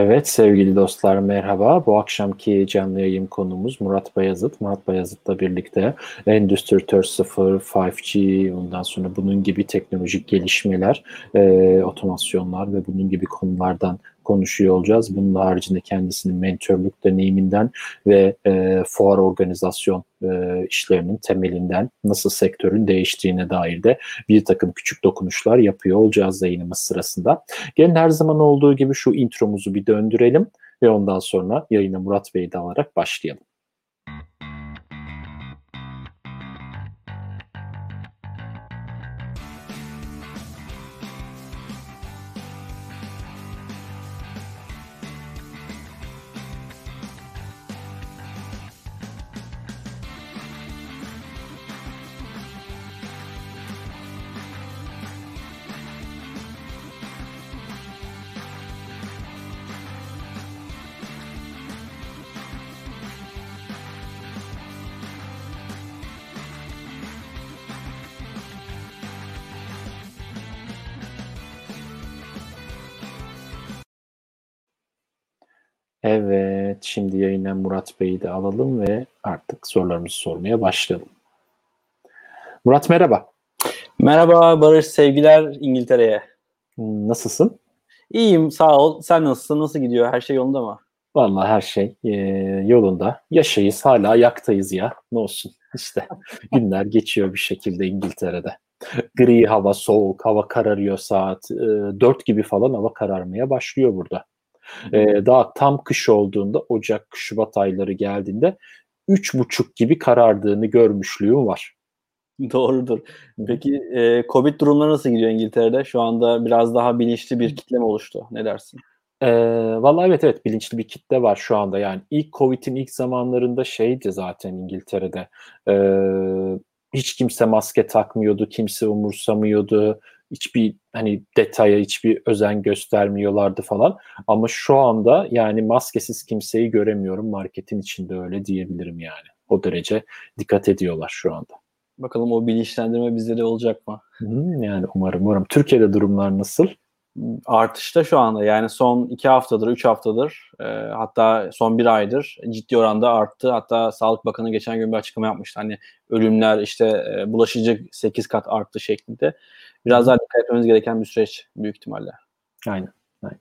Evet sevgili dostlar merhaba. Bu akşamki canlı yayın konumuz Murat Bayazıt. Murat Bayazıt'la birlikte Endüstri 4.0, 5G, ondan sonra bunun gibi teknolojik gelişmeler, e, otomasyonlar ve bunun gibi konulardan konuşuyor olacağız. Bunun haricinde kendisinin mentörlük deneyiminden ve e, fuar organizasyon e, işlerinin temelinden nasıl sektörün değiştiğine dair de bir takım küçük dokunuşlar yapıyor olacağız yayınımız sırasında. Gelin her zaman olduğu gibi şu intromuzu bir döndürelim ve ondan sonra yayına Murat Bey'i de alarak başlayalım. Evet, şimdi yayına Murat Bey'i de alalım ve artık sorularımızı sormaya başlayalım. Murat merhaba. Merhaba Barış, sevgiler İngiltere'ye. Nasılsın? İyiyim, sağ ol. Sen nasılsın? Nasıl gidiyor? Her şey yolunda mı? Vallahi her şey e, yolunda. Yaşayız, hala yaktayız ya. Ne olsun. İşte günler geçiyor bir şekilde İngiltere'de. Gri hava, soğuk, hava kararıyor saat e, 4 gibi falan hava kararmaya başlıyor burada. E, daha tam kış olduğunda Ocak, Şubat ayları geldiğinde üç buçuk gibi karardığını görmüşlüğüm var. Doğrudur. Peki e, Covid durumları nasıl gidiyor İngiltere'de? Şu anda biraz daha bilinçli bir kitle mi oluştu? Ne dersin? E, vallahi evet evet bilinçli bir kitle var şu anda. Yani ilk Covid'in ilk zamanlarında şeydi zaten İngiltere'de. E, hiç kimse maske takmıyordu, kimse umursamıyordu hiçbir hani detaya hiçbir özen göstermiyorlardı falan. Ama şu anda yani maskesiz kimseyi göremiyorum marketin içinde öyle diyebilirim yani. O derece dikkat ediyorlar şu anda. Bakalım o bilinçlendirme bizde de olacak mı? Hmm, yani umarım umarım. Türkiye'de durumlar nasıl? Artışta şu anda yani son iki haftadır, üç haftadır e, hatta son bir aydır ciddi oranda arttı. Hatta Sağlık Bakanı geçen gün bir açıklama yapmıştı. Hani ölümler işte e, bulaşıcı 8 kat arttı şeklinde biraz daha dikkat etmemiz gereken bir süreç büyük ihtimalle. Aynen. Aynen.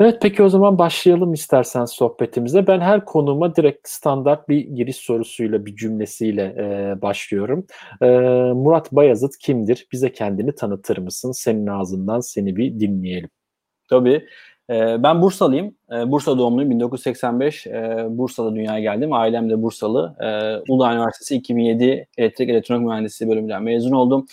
Evet peki o zaman başlayalım istersen sohbetimize. Ben her konuma direkt standart bir giriş sorusuyla, bir cümlesiyle e, başlıyorum. E, Murat Bayazıt kimdir? Bize kendini tanıtır mısın? Senin ağzından seni bir dinleyelim. Tabii. E, ben Bursalıyım. E, Bursa doğumluyum. 1985 e, Bursa'da dünyaya geldim. Ailem de Bursalı. E, Uludağ Üniversitesi 2007 Elektrik Elektronik Mühendisliği bölümünden mezun oldum.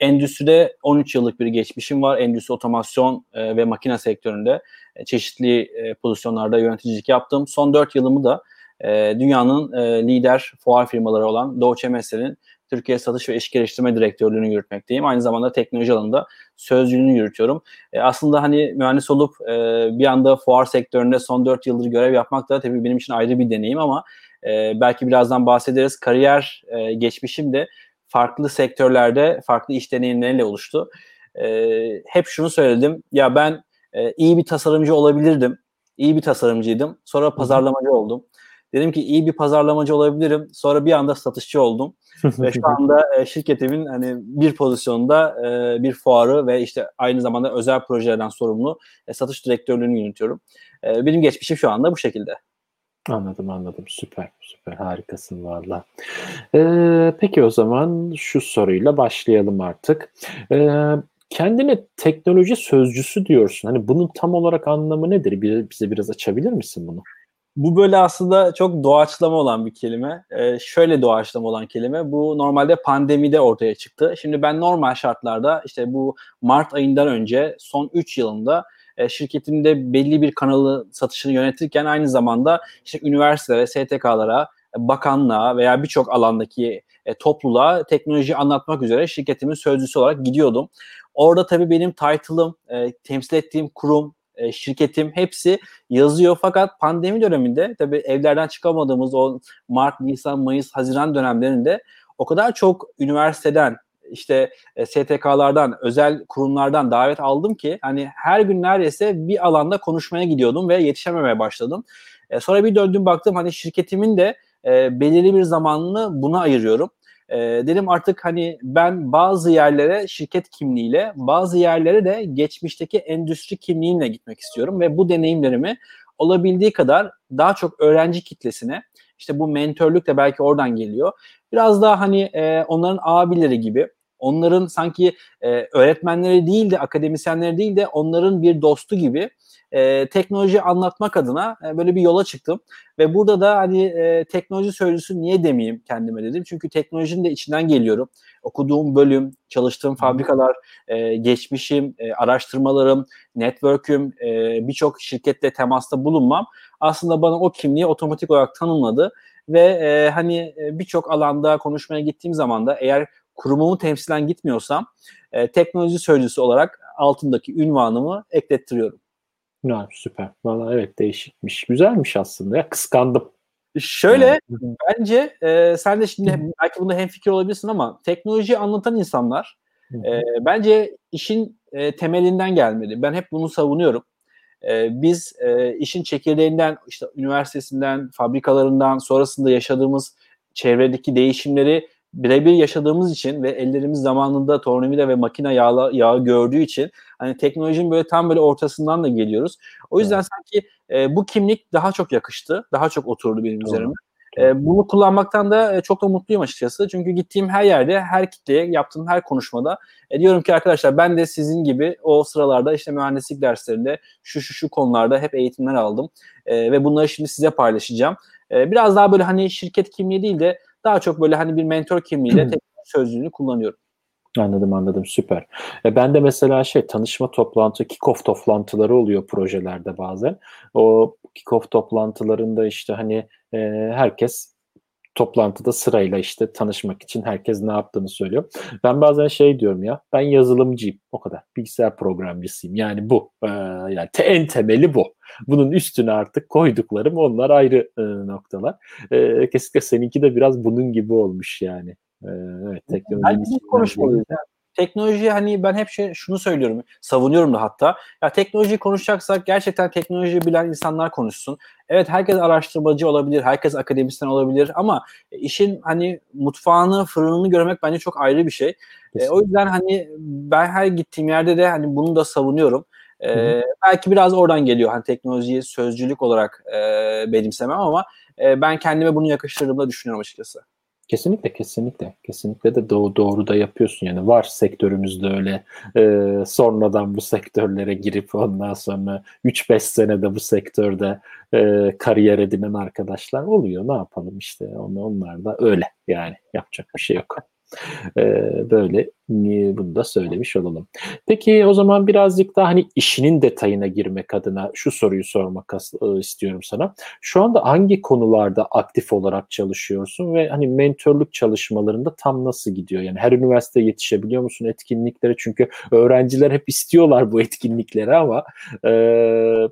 Endüstride 13 yıllık bir geçmişim var. Endüstri otomasyon e, ve makine sektöründe e, çeşitli e, pozisyonlarda yöneticilik yaptım. Son 4 yılımı da e, dünyanın e, lider fuar firmaları olan Doğu Mesle'nin Türkiye Satış ve İş Geliştirme Direktörlüğünü yürütmekteyim. Aynı zamanda teknoloji alanında sözcülüğünü yürütüyorum. E, aslında hani mühendis olup e, bir anda fuar sektöründe son 4 yıldır görev yapmak da tabii benim için ayrı bir deneyim ama e, belki birazdan bahsederiz. Kariyer e, geçmişim de farklı sektörlerde farklı iş deneyimleriyle oluştu. E, hep şunu söyledim. Ya ben e, iyi bir tasarımcı olabilirdim. İyi bir tasarımcıydım. Sonra pazarlamacı oldum. Dedim ki iyi bir pazarlamacı olabilirim. Sonra bir anda satışçı oldum. ve şu anda e, şirketimin hani bir pozisyonda e, bir fuarı ve işte aynı zamanda özel projelerden sorumlu e, satış direktörlüğünü yönetiyorum. E, benim geçmişim şu anda bu şekilde. Anladım anladım. Süper süper harikasın valla. Ee, peki o zaman şu soruyla başlayalım artık. Ee, kendine teknoloji sözcüsü diyorsun. Hani bunun tam olarak anlamı nedir? Bir, bize biraz açabilir misin bunu? Bu böyle aslında çok doğaçlama olan bir kelime. Ee, şöyle doğaçlama olan kelime. Bu normalde pandemide ortaya çıktı. Şimdi ben normal şartlarda işte bu Mart ayından önce son 3 yılında e, şirketimde belli bir kanalı satışını yönetirken aynı zamanda işte üniversitelere, STK'lara, bakanlığa veya birçok alandaki e, topluluğa teknoloji anlatmak üzere şirketimin sözcüsü olarak gidiyordum. Orada tabii benim title'ım, e, temsil ettiğim kurum, e, şirketim hepsi yazıyor fakat pandemi döneminde tabii evlerden çıkamadığımız o Mart, Nisan, Mayıs, Haziran dönemlerinde o kadar çok üniversiteden işte e, STK'lardan, özel kurumlardan davet aldım ki hani her gün neredeyse bir alanda konuşmaya gidiyordum ve yetişememeye başladım. E, sonra bir döndüm baktım hani şirketimin de e, belirli bir zamanını buna ayırıyorum. Dedim artık hani ben bazı yerlere şirket kimliğiyle, bazı yerlere de geçmişteki endüstri kimliğimle gitmek istiyorum ve bu deneyimlerimi olabildiği kadar daha çok öğrenci kitlesine işte bu mentörlük de belki oradan geliyor. Biraz daha hani e, onların abileri gibi onların sanki e, öğretmenleri değil de akademisyenleri değil de onların bir dostu gibi e, teknoloji anlatmak adına e, böyle bir yola çıktım. Ve burada da hani e, teknoloji sözcüsü niye demeyeyim kendime dedim. Çünkü teknolojinin de içinden geliyorum. Okuduğum bölüm, çalıştığım fabrikalar, e, geçmişim, e, araştırmalarım, network'üm, e, birçok şirkette temasta bulunmam aslında bana o kimliği otomatik olarak tanımladı. Ve e, hani birçok alanda konuşmaya gittiğim zaman da eğer kurumumu temsilen gitmiyorsam e, teknoloji sözcüsü olarak altındaki ünvanımı eklettiriyorum. Ya, süper. Valla evet değişikmiş. Güzelmiş aslında ya. Kıskandım. Şöyle yani. bence e, sen de şimdi belki bunda hemfikir olabilirsin ama teknolojiyi anlatan insanlar e, bence işin e, temelinden gelmeli. Ben hep bunu savunuyorum. E, biz e, işin çekirdeğinden işte üniversitesinden, fabrikalarından sonrasında yaşadığımız çevredeki değişimleri birebir yaşadığımız için ve ellerimiz zamanında tornavida ve makine yağı, yağı gördüğü için hani teknolojinin böyle tam böyle ortasından da geliyoruz. O yüzden evet. sanki e, bu kimlik daha çok yakıştı. Daha çok oturdu benim Doğru. üzerime. E, bunu kullanmaktan da e, çok da mutluyum açıkçası. Çünkü gittiğim her yerde, her kitleye, yaptığım her konuşmada e, diyorum ki arkadaşlar ben de sizin gibi o sıralarda işte mühendislik derslerinde şu şu şu konularda hep eğitimler aldım. E, ve bunları şimdi size paylaşacağım. E, biraz daha böyle hani şirket kimliği değil de daha çok böyle hani bir mentor kimliğiyle teknoloji sözlüğünü kullanıyorum. Anladım anladım süper. E ben de mesela şey tanışma toplantı, kick-off toplantıları oluyor projelerde bazen. O kick-off toplantılarında işte hani e, herkes toplantıda sırayla işte tanışmak için herkes ne yaptığını söylüyor. Ben bazen şey diyorum ya ben yazılımcıyım o kadar bilgisayar programcısıyım yani bu ee, yani te, en temeli bu. Bunun üstüne artık koyduklarım onlar ayrı e, noktalar. E, kesinlikle seninki de biraz bunun gibi olmuş yani. E, evet teknolojinin konuşmalıyız. Teknoloji hani ben hep şey, şunu söylüyorum, savunuyorum da hatta. Ya teknoloji konuşacaksak gerçekten teknoloji bilen insanlar konuşsun. Evet herkes araştırmacı olabilir, herkes akademisyen olabilir ama işin hani mutfağını, fırınını görmek bence çok ayrı bir şey. E, o yüzden hani ben her gittiğim yerde de hani bunu da savunuyorum. E, belki biraz oradan geliyor hani teknolojiyi sözcülük olarak e, benimsemem ama e, ben kendime bunu yakıştırdığımda düşünüyorum açıkçası. Kesinlikle kesinlikle. Kesinlikle de doğru, doğru da yapıyorsun yani. Var sektörümüzde öyle. E, sonradan bu sektörlere girip ondan sonra 3-5 senede bu sektörde e, kariyer edinen arkadaşlar oluyor. Ne yapalım işte? Onu, onlar da öyle yani. Yapacak bir şey yok. Ee, böyle bunu da söylemiş olalım. Peki o zaman birazcık daha hani işinin detayına girmek adına şu soruyu sormak e, istiyorum sana. Şu anda hangi konularda aktif olarak çalışıyorsun ve hani mentorluk çalışmalarında tam nasıl gidiyor? Yani her üniversite yetişebiliyor musun etkinliklere? Çünkü öğrenciler hep istiyorlar bu etkinlikleri ama e,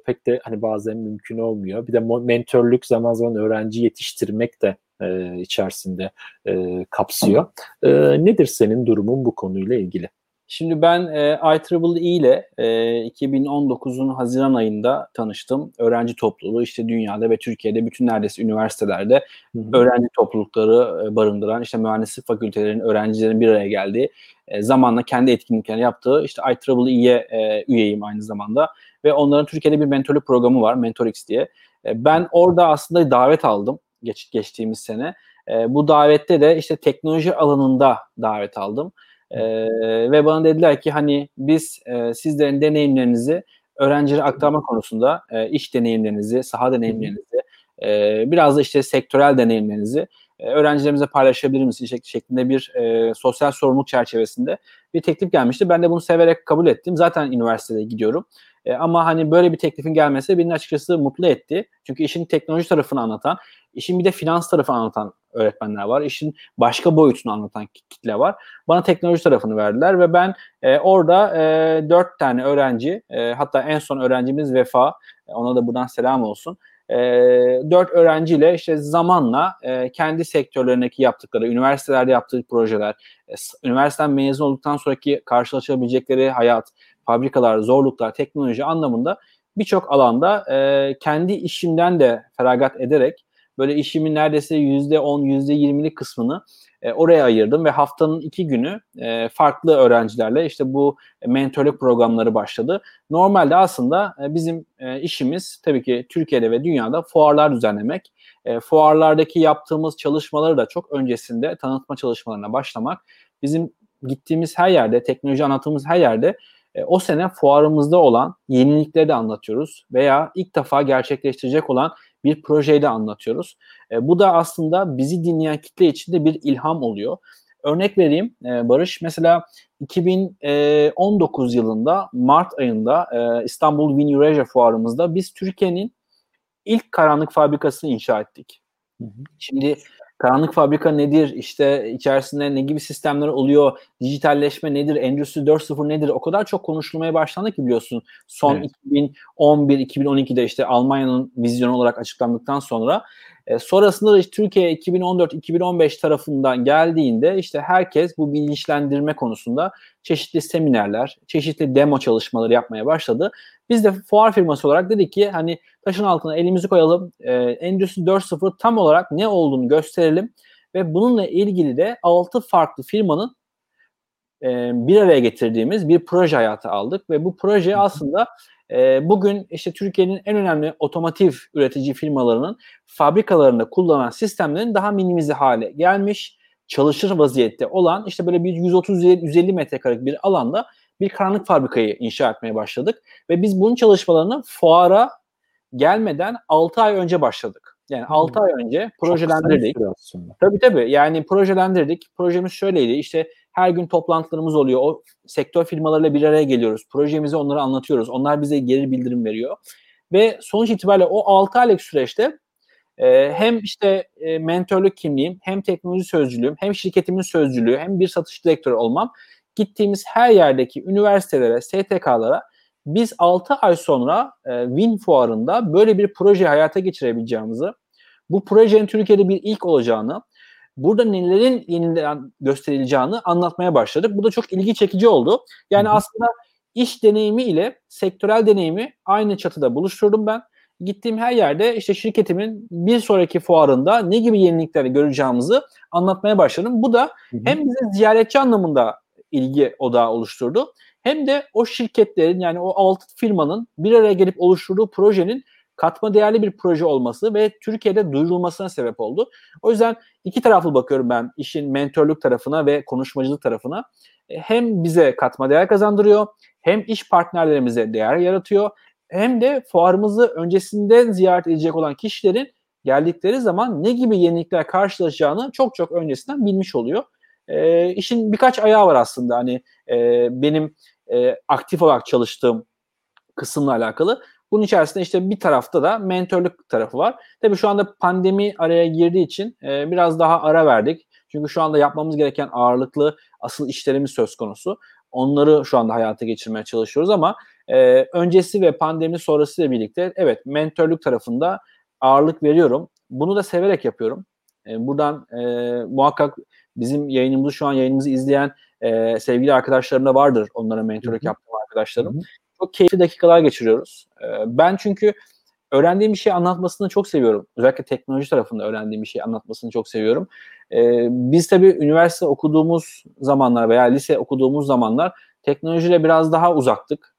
pek de hani bazen mümkün olmuyor. Bir de mentorluk zaman zaman öğrenci yetiştirmek de e, içerisinde e, kapsıyor. E, nedir senin durumun bu konuyla ilgili? Şimdi ben e, IEEE ile e, 2019'un Haziran ayında tanıştım. Öğrenci topluluğu işte dünyada ve Türkiye'de bütün neredeyse üniversitelerde Hı-hı. öğrenci toplulukları e, barındıran işte mühendislik fakültelerinin öğrencilerin bir araya geldiği e, zamanla kendi etkinliklerini yaptığı işte IEEE'ye e, üyeyim aynı zamanda ve onların Türkiye'de bir mentorluk programı var MentorX diye. E, ben orada aslında davet aldım geç, geçtiğimiz sene. E, bu davette de işte teknoloji alanında davet aldım. E, ve bana dediler ki hani biz e, sizlerin deneyimlerinizi öğrencilere aktarma konusunda e, iş deneyimlerinizi, saha deneyimlerinizi, e, biraz da işte sektörel deneyimlerinizi e, öğrencilerimize paylaşabilir misiniz şeklinde bir e, sosyal sorumluluk çerçevesinde bir teklif gelmişti. Ben de bunu severek kabul ettim. Zaten üniversitede gidiyorum. E, ama hani böyle bir teklifin gelmesi beni açıkçası mutlu etti. Çünkü işin teknoloji tarafını anlatan, işin bir de finans tarafını anlatan öğretmenler var. İşin başka boyutunu anlatan kitle var. Bana teknoloji tarafını verdiler ve ben e, orada e, dört tane öğrenci, e, hatta en son öğrencimiz Vefa, e, ona da buradan selam olsun. e, 4 öğrenciyle işte zamanla e, kendi sektörlerindeki yaptıkları, üniversitelerde yaptığı projeler, e, üniversiteden mezun olduktan sonraki karşılaşabilecekleri hayat, fabrikalar, zorluklar, teknoloji anlamında birçok alanda e, kendi işimden de feragat ederek böyle işimin neredeyse %10, %20'lik kısmını e, oraya ayırdım ve haftanın iki günü e, farklı öğrencilerle işte bu mentorluk programları başladı. Normalde aslında e, bizim e, işimiz tabii ki Türkiye'de ve dünyada fuarlar düzenlemek. E, fuarlardaki yaptığımız çalışmaları da çok öncesinde tanıtma çalışmalarına başlamak. Bizim gittiğimiz her yerde, teknoloji anlattığımız her yerde e, o sene fuarımızda olan yenilikleri de anlatıyoruz veya ilk defa gerçekleştirecek olan bir projeyi de anlatıyoruz. E, bu da aslında bizi dinleyen kitle için de bir ilham oluyor. Örnek vereyim e, Barış. Mesela 2019 yılında Mart ayında e, İstanbul Win Eurasia fuarımızda biz Türkiye'nin ilk karanlık fabrikasını inşa ettik. Hı hı. Şimdi Karanlık fabrika nedir? İşte içerisinde ne gibi sistemler oluyor? Dijitalleşme nedir? Endüstri 4.0 nedir? O kadar çok konuşulmaya başlandı ki biliyorsun. Son evet. 2011-2012'de işte Almanya'nın vizyonu olarak açıklandıktan sonra e, sonrasında da işte Türkiye 2014-2015 tarafından geldiğinde işte herkes bu bilinçlendirme konusunda çeşitli seminerler, çeşitli demo çalışmaları yapmaya başladı. Biz de fuar firması olarak dedik ki hani taşın altına elimizi koyalım, e, Endüstri 4.0 tam olarak ne olduğunu gösterelim ve bununla ilgili de 6 farklı firmanın e, bir araya getirdiğimiz bir proje hayata aldık ve bu proje aslında e, bugün işte Türkiye'nin en önemli otomotiv üretici firmalarının fabrikalarında kullanılan sistemlerin daha minimize hale gelmiş, çalışır vaziyette olan işte böyle bir 130-150 metrekarelik bir alanda bir karanlık fabrikayı inşa etmeye başladık. Ve biz bunun çalışmalarını fuara gelmeden 6 ay önce başladık. Yani hmm. 6 ay önce projelendirdik. Tabii tabii. Yani projelendirdik. Projemiz şöyleydi. İşte her gün toplantılarımız oluyor. O sektör firmalarıyla bir araya geliyoruz. Projemizi onlara anlatıyoruz. Onlar bize geri bildirim veriyor. Ve sonuç itibariyle o 6 aylık süreçte e, hem işte e, mentörlük kimliğim, hem teknoloji sözcülüğüm, hem şirketimin sözcülüğü, hem bir satış direktörü olmam gittiğimiz her yerdeki üniversitelere, STK'lara biz 6 ay sonra e, Win fuarında böyle bir proje hayata geçirebileceğimizi, bu projenin Türkiye'de bir ilk olacağını, burada nelerin yeniden gösterileceğini anlatmaya başladık. Bu da çok ilgi çekici oldu. Yani Hı-hı. aslında iş deneyimi ile sektörel deneyimi aynı çatıda buluşturdum ben. Gittiğim her yerde işte şirketimin bir sonraki fuarında ne gibi yenilikleri göreceğimizi anlatmaya başladım. Bu da hem bize ziyaretçi anlamında ilgi odağı oluşturdu. Hem de o şirketlerin yani o alt firmanın bir araya gelip oluşturduğu projenin katma değerli bir proje olması ve Türkiye'de duyurulmasına sebep oldu. O yüzden iki taraflı bakıyorum ben işin mentorluk tarafına ve konuşmacılık tarafına. Hem bize katma değer kazandırıyor, hem iş partnerlerimize değer yaratıyor, hem de fuarımızı öncesinden ziyaret edecek olan kişilerin geldikleri zaman ne gibi yenilikler karşılaşacağını çok çok öncesinden bilmiş oluyor. E, işin birkaç ayağı var aslında hani e, benim e, aktif olarak çalıştığım kısımla alakalı. Bunun içerisinde işte bir tarafta da mentorluk tarafı var. Tabii şu anda pandemi araya girdiği için e, biraz daha ara verdik. Çünkü şu anda yapmamız gereken ağırlıklı asıl işlerimiz söz konusu. Onları şu anda hayata geçirmeye çalışıyoruz ama e, öncesi ve pandemi sonrası ile birlikte evet mentorluk tarafında ağırlık veriyorum. Bunu da severek yapıyorum. E, buradan e, muhakkak bizim yayınımızı şu an yayınımızı izleyen e, sevgili arkadaşlarım da vardır. Onlara mentorluk yaptığım arkadaşlarım. Hı-hı. Çok keyifli dakikalar geçiriyoruz. E, ben çünkü öğrendiğim bir şey anlatmasını çok seviyorum. Özellikle teknoloji tarafında öğrendiğim bir şey anlatmasını çok seviyorum. E, biz tabii üniversite okuduğumuz zamanlar veya lise okuduğumuz zamanlar teknolojiyle biraz daha uzaktık.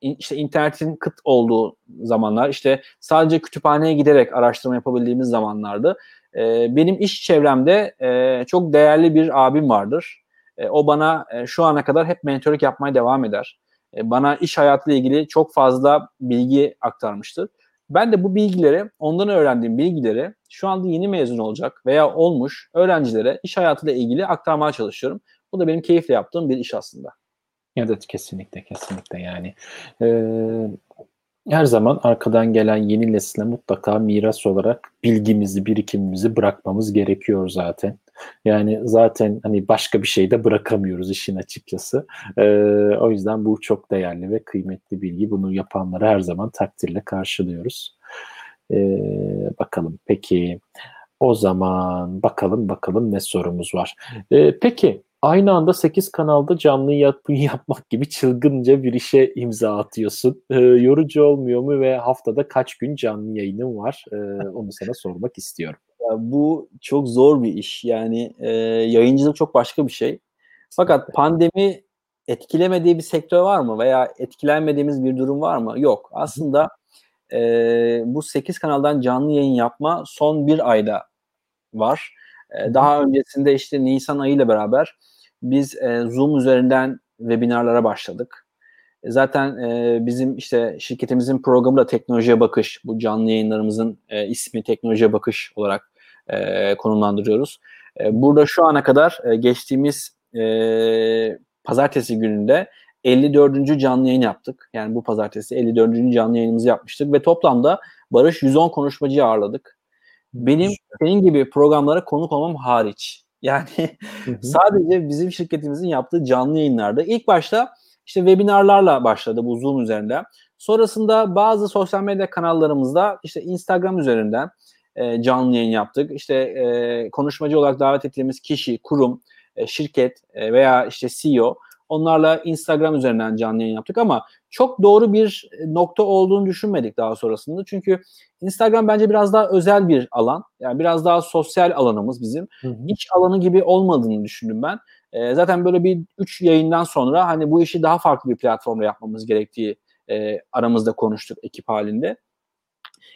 İşte internetin kıt olduğu zamanlar, işte sadece kütüphaneye giderek araştırma yapabildiğimiz zamanlardı. E, benim iş çevremde e, çok değerli bir abim vardır. E, o bana e, şu ana kadar hep mentorluk yapmaya devam eder. E, bana iş hayatıyla ilgili çok fazla bilgi aktarmıştır. Ben de bu bilgileri, ondan öğrendiğim bilgileri şu anda yeni mezun olacak veya olmuş öğrencilere iş hayatıyla ilgili aktarmaya çalışıyorum. Bu da benim keyifle yaptığım bir iş aslında. Evet kesinlikle kesinlikle yani. Ee, her zaman arkadan gelen yeni nesile mutlaka miras olarak bilgimizi, birikimimizi bırakmamız gerekiyor zaten. Yani zaten hani başka bir şey de bırakamıyoruz işin açıkçası. Ee, o yüzden bu çok değerli ve kıymetli bilgi. Bunu yapanları her zaman takdirle karşılıyoruz. E, bakalım peki o zaman bakalım bakalım ne sorumuz var. E, peki aynı anda 8 kanalda canlı yayın yapmak gibi çılgınca bir işe imza atıyorsun. E, yorucu olmuyor mu ve haftada kaç gün canlı yayının var? E, onu sana sormak istiyorum. Ya bu çok zor bir iş. Yani e, yayıncılık çok başka bir şey. Fakat pandemi etkilemediği bir sektör var mı veya etkilenmediğimiz bir durum var mı? Yok. Aslında e, bu 8 kanaldan canlı yayın yapma son bir ayda var. E, daha öncesinde işte Nisan ayı ile beraber biz e, Zoom üzerinden webinarlara başladık. E, zaten e, bizim işte şirketimizin programı da Teknolojiye Bakış. Bu canlı yayınlarımızın e, ismi Teknolojiye Bakış olarak e, konumlandırıyoruz. E, burada şu ana kadar e, geçtiğimiz e, pazartesi gününde 54. canlı yayın yaptık. Yani bu pazartesi 54. canlı yayınımızı yapmıştık ve toplamda Barış 110 konuşmacıyı ağırladık. Benim senin gibi programlara konuk olmam hariç. Yani sadece bizim şirketimizin yaptığı canlı yayınlarda ilk başta işte webinarlarla başladı bu Zoom üzerinde. Sonrasında bazı sosyal medya kanallarımızda işte Instagram üzerinden e, canlı yayın yaptık. İşte e, konuşmacı olarak davet ettiğimiz kişi, kurum, e, şirket e, veya işte CEO onlarla Instagram üzerinden canlı yayın yaptık ama çok doğru bir nokta olduğunu düşünmedik daha sonrasında. Çünkü Instagram bence biraz daha özel bir alan. Yani biraz daha sosyal alanımız bizim. Hı hı. İç alanı gibi olmadığını düşündüm ben. E, zaten böyle bir üç yayından sonra hani bu işi daha farklı bir platformda yapmamız gerektiği e, aramızda konuştuk ekip halinde.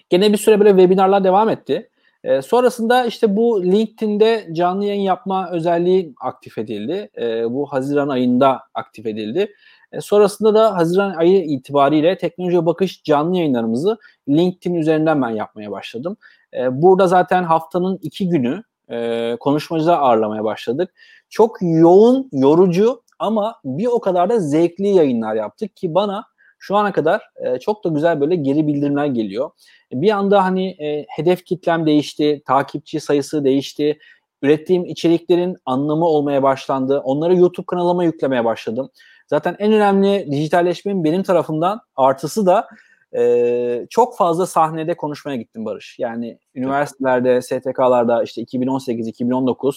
Gene bir süre böyle webinarlar devam etti. E, sonrasında işte bu LinkedIn'de canlı yayın yapma özelliği aktif edildi. E, bu Haziran ayında aktif edildi. E, sonrasında da Haziran ayı itibariyle teknoloji bakış canlı yayınlarımızı LinkedIn üzerinden ben yapmaya başladım. E, burada zaten haftanın iki günü e, konuşmacılar ağırlamaya başladık. Çok yoğun, yorucu ama bir o kadar da zevkli yayınlar yaptık ki bana şu ana kadar e, çok da güzel böyle geri bildirimler geliyor. Bir anda hani e, hedef kitlem değişti, takipçi sayısı değişti, ürettiğim içeriklerin anlamı olmaya başlandı. Onları YouTube kanalıma yüklemeye başladım. Zaten en önemli dijitalleşmenin benim tarafından artısı da e, çok fazla sahnede konuşmaya gittim Barış. Yani üniversitelerde, STK'larda işte 2018-2019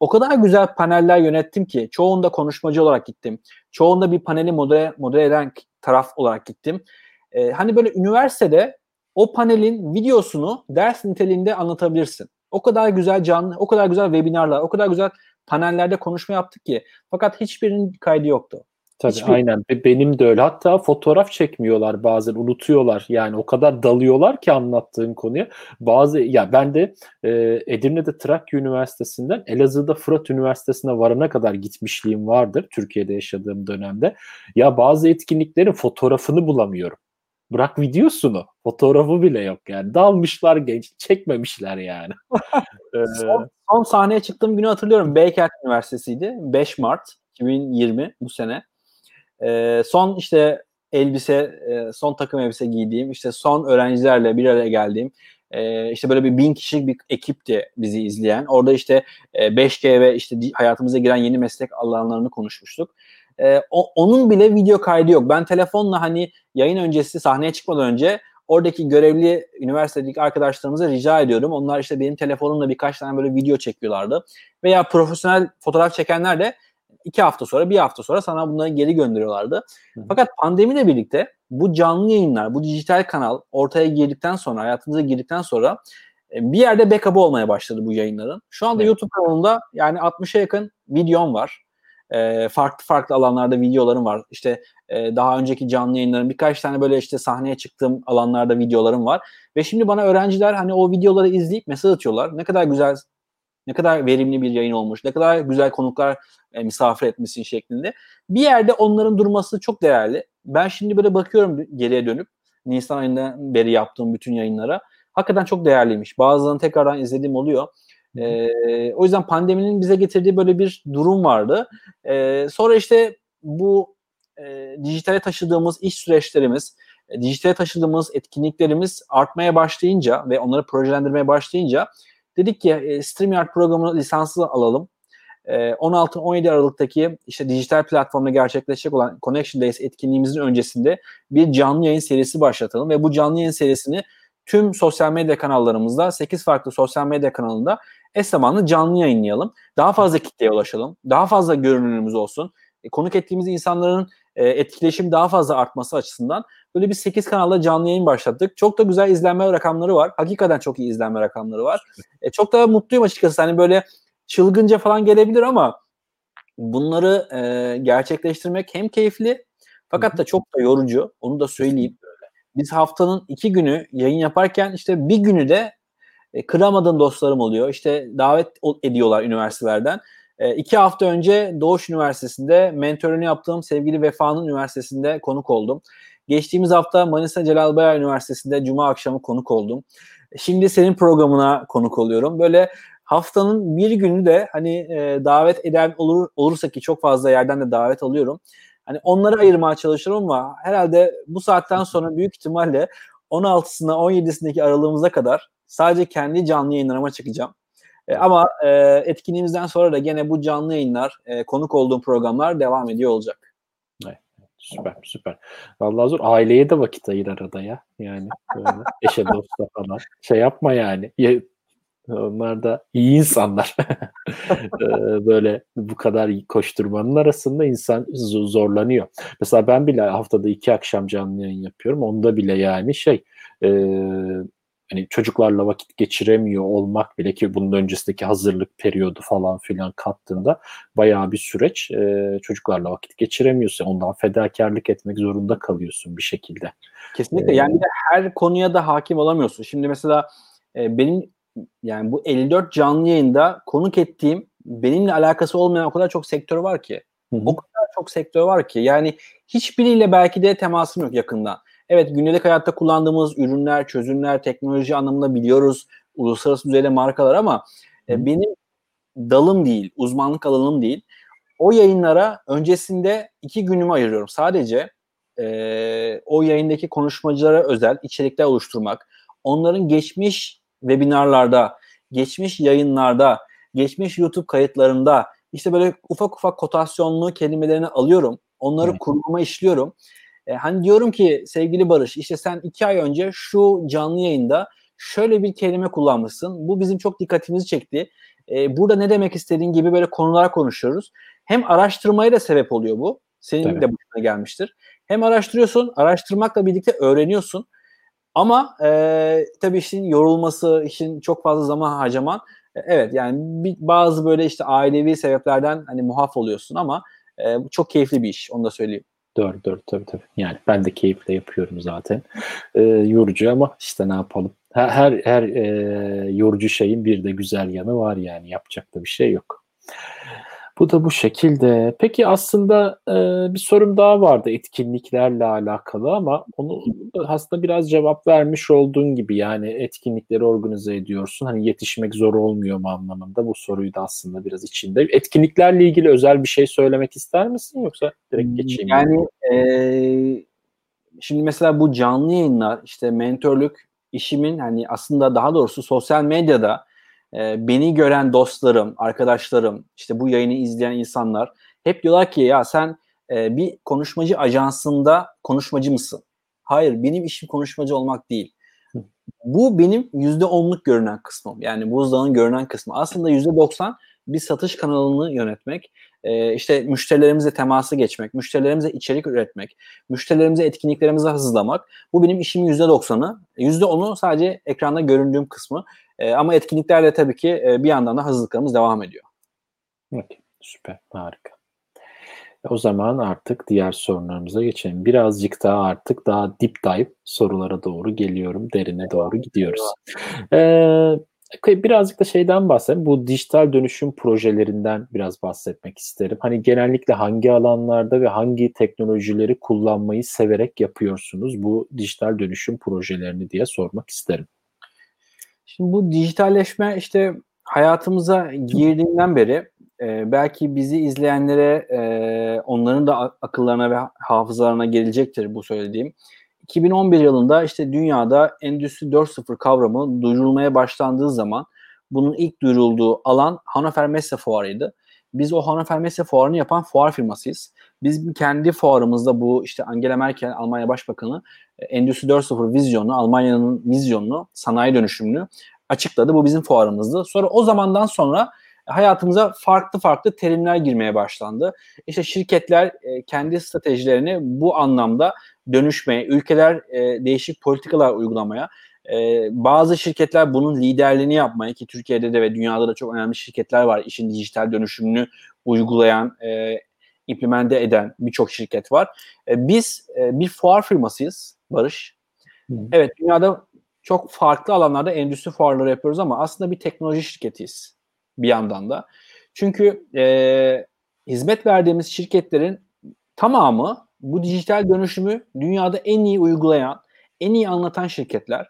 o kadar güzel paneller yönettim ki çoğunda konuşmacı olarak gittim. Çoğunda bir paneli modere, modere eden taraf olarak gittim. E, hani böyle üniversitede o panelin videosunu ders niteliğinde anlatabilirsin. O kadar güzel canlı, o kadar güzel webinarlar, o kadar güzel panellerde konuşma yaptık ki. Fakat hiçbirinin kaydı yoktu. Tabii Hiçbir... aynen. Benim de öyle. Hatta fotoğraf çekmiyorlar bazen unutuyorlar. Yani o kadar dalıyorlar ki anlattığın konuya. Bazı ya ben de e, Edirne'de Trakya Üniversitesi'nden Elazığ'da Fırat Üniversitesi'ne varana kadar gitmişliğim vardır Türkiye'de yaşadığım dönemde. Ya bazı etkinliklerin fotoğrafını bulamıyorum. Bırak videosunu. Fotoğrafı bile yok yani. Dalmışlar genç. Çekmemişler yani. son, son sahneye çıktığım günü hatırlıyorum. Beykent Üniversitesi'ydi. 5 Mart 2020 bu sene. Ee, son işte elbise, e, son takım elbise giydiğim, işte son öğrencilerle bir araya geldiğim, e, işte böyle bir bin kişilik bir ekipti bizi izleyen. Orada işte e, 5G ve işte hayatımıza giren yeni meslek alanlarını konuşmuştuk. E, o, onun bile video kaydı yok. Ben telefonla hani yayın öncesi sahneye çıkmadan önce oradaki görevli üniversitedeki arkadaşlarımıza rica ediyorum. Onlar işte benim telefonumla birkaç tane böyle video çekiyorlardı. Veya profesyonel fotoğraf çekenler de iki hafta sonra, bir hafta sonra sana bunları geri gönderiyorlardı. Hı. Fakat pandemiyle birlikte bu canlı yayınlar, bu dijital kanal ortaya girdikten sonra, hayatımıza girdikten sonra e, bir yerde backup'ı olmaya başladı bu yayınların. Şu anda evet. YouTube kanalında yani 60'a yakın videom var. E, farklı farklı alanlarda videolarım var. İşte e, daha önceki canlı yayınların birkaç tane böyle işte sahneye çıktığım alanlarda videolarım var. Ve şimdi bana öğrenciler hani o videoları izleyip mesaj atıyorlar. Ne kadar güzel ne kadar verimli bir yayın olmuş, ne kadar güzel konuklar e, misafir etmişsin şeklinde. Bir yerde onların durması çok değerli. Ben şimdi böyle bakıyorum geriye dönüp Nisan ayından beri yaptığım bütün yayınlara. Hakikaten çok değerliymiş. Bazılarını tekrardan izlediğim oluyor. Ee, o yüzden pandeminin bize getirdiği böyle bir durum vardı. Ee, sonra işte bu e, dijitale taşıdığımız iş süreçlerimiz, e, dijitale taşıdığımız etkinliklerimiz artmaya başlayınca ve onları projelendirmeye başlayınca dedik ki e, StreamYard programını lisanslı alalım. 16-17 ee, Aralık'taki işte dijital platformda gerçekleşecek olan Connection Days etkinliğimizin öncesinde bir canlı yayın serisi başlatalım ve bu canlı yayın serisini tüm sosyal medya kanallarımızda 8 farklı sosyal medya kanalında eş zamanlı canlı yayınlayalım. Daha fazla kitleye ulaşalım. Daha fazla görünürümüz olsun. E, konuk ettiğimiz insanların e, etkileşim daha fazla artması açısından böyle bir 8 kanalda canlı yayın başlattık. Çok da güzel izlenme rakamları var. Hakikaten çok iyi izlenme rakamları var. E, çok da mutluyum açıkçası. Hani böyle çılgınca falan gelebilir ama bunları e, gerçekleştirmek hem keyifli fakat da çok da yorucu. Onu da söyleyeyim. Biz haftanın iki günü yayın yaparken işte bir günü de e, kıramadığım dostlarım oluyor. İşte davet ediyorlar üniversitelerden. E, iki hafta önce Doğuş Üniversitesi'nde mentörünü yaptığım sevgili Vefa'nın üniversitesinde konuk oldum. Geçtiğimiz hafta Manisa Celal Bayar Üniversitesi'nde Cuma akşamı konuk oldum. Şimdi senin programına konuk oluyorum. Böyle haftanın bir günü de hani e, davet eden olur olursa ki çok fazla yerden de davet alıyorum. Hani onları ayırmaya çalışıyorum ama herhalde bu saatten sonra büyük ihtimalle 16'sına 17'sindeki aralığımıza kadar sadece kendi canlı yayınlarıma çıkacağım. E, ama e, etkinliğimizden sonra da gene bu canlı yayınlar, e, konuk olduğum programlar devam ediyor olacak. Evet, süper süper. Vallahi zor. Aileye de vakit ayır arada ya. Yani böyle eşe dosta falan. Şey yapma yani. Ya, onlar da iyi insanlar. böyle bu kadar koşturmanın arasında insan zorlanıyor. Mesela ben bile haftada iki akşam canlı yayın yapıyorum. Onda bile yani şey e, hani çocuklarla vakit geçiremiyor olmak bile ki bunun öncesindeki hazırlık periyodu falan filan kattığında bayağı bir süreç e, çocuklarla vakit geçiremiyorsun. Ondan fedakarlık etmek zorunda kalıyorsun bir şekilde. Kesinlikle. Ee, yani her konuya da hakim olamıyorsun. Şimdi mesela e, benim yani bu 54 canlı yayında konuk ettiğim benimle alakası olmayan o kadar çok sektör var ki. Hı-hı. O kadar çok sektör var ki. Yani hiçbiriyle belki de temasım yok yakından. Evet gündelik hayatta kullandığımız ürünler, çözümler, teknoloji anlamında biliyoruz. Uluslararası düzeyde markalar ama e, benim dalım değil, uzmanlık alanım değil. O yayınlara öncesinde iki günümü ayırıyorum. Sadece e, o yayındaki konuşmacılara özel içerikler oluşturmak, onların geçmiş webinarlarda, geçmiş yayınlarda, geçmiş YouTube kayıtlarında işte böyle ufak ufak kotasyonlu kelimelerini alıyorum. Onları evet. işliyorum. E, hani diyorum ki sevgili Barış işte sen iki ay önce şu canlı yayında şöyle bir kelime kullanmışsın. Bu bizim çok dikkatimizi çekti. E, burada ne demek istediğin gibi böyle konular konuşuyoruz. Hem araştırmaya da sebep oluyor bu. Senin Tabii. de başına gelmiştir. Hem araştırıyorsun, araştırmakla birlikte öğreniyorsun. Ama e, tabii işin yorulması, işin çok fazla zaman harcaman. E, evet yani bir, bazı böyle işte ailevi sebeplerden hani muhaf oluyorsun ama e, çok keyifli bir iş onu da söyleyeyim. Doğru doğru tabii tabii. Yani ben de keyifle yapıyorum zaten. E, yorucu ama işte ne yapalım. Her her, her e, yorucu şeyin bir de güzel yanı var yani yapacak da bir şey yok. Bu da bu şekilde. Peki aslında e, bir sorum daha vardı etkinliklerle alakalı ama onu aslında biraz cevap vermiş olduğun gibi yani etkinlikleri organize ediyorsun. Hani yetişmek zor olmuyor mu anlamında bu soruyu da aslında biraz içinde. Etkinliklerle ilgili özel bir şey söylemek ister misin yoksa direkt geçeyim? Yani e, şimdi mesela bu canlı yayınlar işte mentörlük işimin hani aslında daha doğrusu sosyal medyada e, beni gören dostlarım, arkadaşlarım, işte bu yayını izleyen insanlar hep diyorlar ki ya sen e, bir konuşmacı ajansında konuşmacı mısın? Hayır, benim işim konuşmacı olmak değil. Bu benim yüzde onluk görünen kısmım. Yani buzdağının görünen kısmı. Aslında yüzde doksan bir satış kanalını yönetmek, e, işte müşterilerimize teması geçmek, müşterilerimize içerik üretmek, müşterilerimize etkinliklerimizi hazırlamak. Bu benim işimin yüzde doksanı. Yüzde onu sadece ekranda göründüğüm kısmı. E, ama etkinliklerle tabii ki e, bir yandan da hazırlıklarımız devam ediyor. Evet, süper, harika. O zaman artık diğer sorunlarımıza geçelim. Birazcık daha artık daha deep dive sorulara doğru geliyorum. Derine doğru gidiyoruz. Ee, birazcık da şeyden bahsedelim. Bu dijital dönüşüm projelerinden biraz bahsetmek isterim. Hani genellikle hangi alanlarda ve hangi teknolojileri kullanmayı severek yapıyorsunuz bu dijital dönüşüm projelerini diye sormak isterim. Şimdi bu dijitalleşme işte hayatımıza girdiğinden beri e, belki bizi izleyenlere e, onların da akıllarına ve hafızalarına gelecektir bu söylediğim. 2011 yılında işte dünyada Endüstri 4.0 kavramı duyurulmaya başlandığı zaman bunun ilk duyurulduğu alan Hannover Messe Fuarı'ydı. Biz o Hannover Messe Fuarı'nı yapan fuar firmasıyız. Biz kendi fuarımızda bu işte Angela Merkel Almanya Başbakanı e, Endüstri 4.0 vizyonu, Almanya'nın vizyonunu, sanayi dönüşümünü açıkladı. Bu bizim fuarımızdı. Sonra o zamandan sonra hayatımıza farklı farklı terimler girmeye başlandı. İşte şirketler e, kendi stratejilerini bu anlamda dönüşmeye, ülkeler e, değişik politikalar uygulamaya, e, bazı şirketler bunun liderliğini yapmaya ki Türkiye'de de ve dünyada da çok önemli şirketler var. işin dijital dönüşümünü uygulayan, e, implemente eden birçok şirket var. E, biz e, bir fuar firmasıyız Barış. Hı. Evet dünyada çok farklı alanlarda endüstri fuarları yapıyoruz ama aslında bir teknoloji şirketiyiz bir yandan da. Çünkü e, hizmet verdiğimiz şirketlerin tamamı bu dijital dönüşümü dünyada en iyi uygulayan, en iyi anlatan şirketler.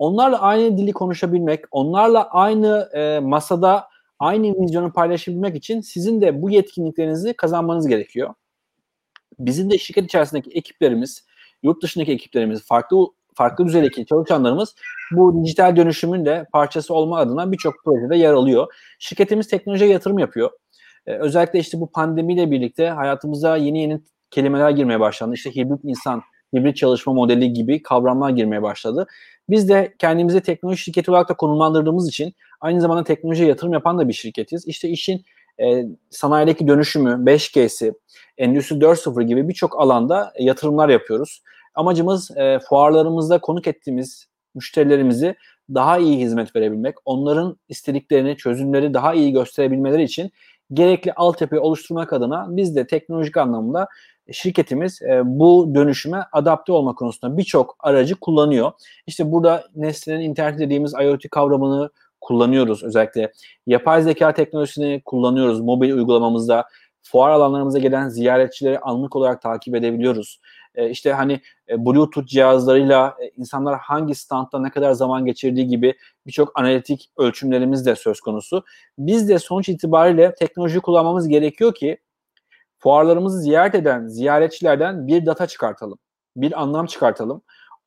Onlarla aynı dili konuşabilmek, onlarla aynı e, masada aynı vizyonu paylaşabilmek için sizin de bu yetkinliklerinizi kazanmanız gerekiyor. Bizim de şirket içerisindeki ekiplerimiz, yurt dışındaki ekiplerimiz, farklı farklı düzeydeki çalışanlarımız bu dijital dönüşümün de parçası olma adına birçok projede yer alıyor. Şirketimiz teknolojiye yatırım yapıyor. Ee, özellikle işte bu pandemiyle birlikte hayatımıza yeni yeni kelimeler girmeye başlandı. İşte hibrit insan, hibrit çalışma modeli gibi kavramlar girmeye başladı. Biz de kendimizi teknoloji şirketi olarak da konumlandırdığımız için aynı zamanda teknolojiye yatırım yapan da bir şirketiz. İşte işin e, sanayideki dönüşümü, 5G'si, Endüstri 4.0 gibi birçok alanda yatırımlar yapıyoruz. Amacımız e, fuarlarımızda konuk ettiğimiz müşterilerimizi daha iyi hizmet verebilmek, onların istediklerini, çözümleri daha iyi gösterebilmeleri için gerekli altyapıyı oluşturmak adına biz de teknolojik anlamda şirketimiz e, bu dönüşüme adapte olma konusunda birçok aracı kullanıyor. İşte burada Nestle'nin internet dediğimiz IoT kavramını kullanıyoruz. Özellikle yapay zeka teknolojisini kullanıyoruz mobil uygulamamızda. Fuar alanlarımıza gelen ziyaretçileri anlık olarak takip edebiliyoruz. E, işte hani e, Bluetooth cihazlarıyla e, insanlar hangi standta ne kadar zaman geçirdiği gibi birçok analitik ölçümlerimiz de söz konusu. Biz de sonuç itibariyle teknoloji kullanmamız gerekiyor ki fuarlarımızı ziyaret eden ziyaretçilerden bir data çıkartalım. Bir anlam çıkartalım.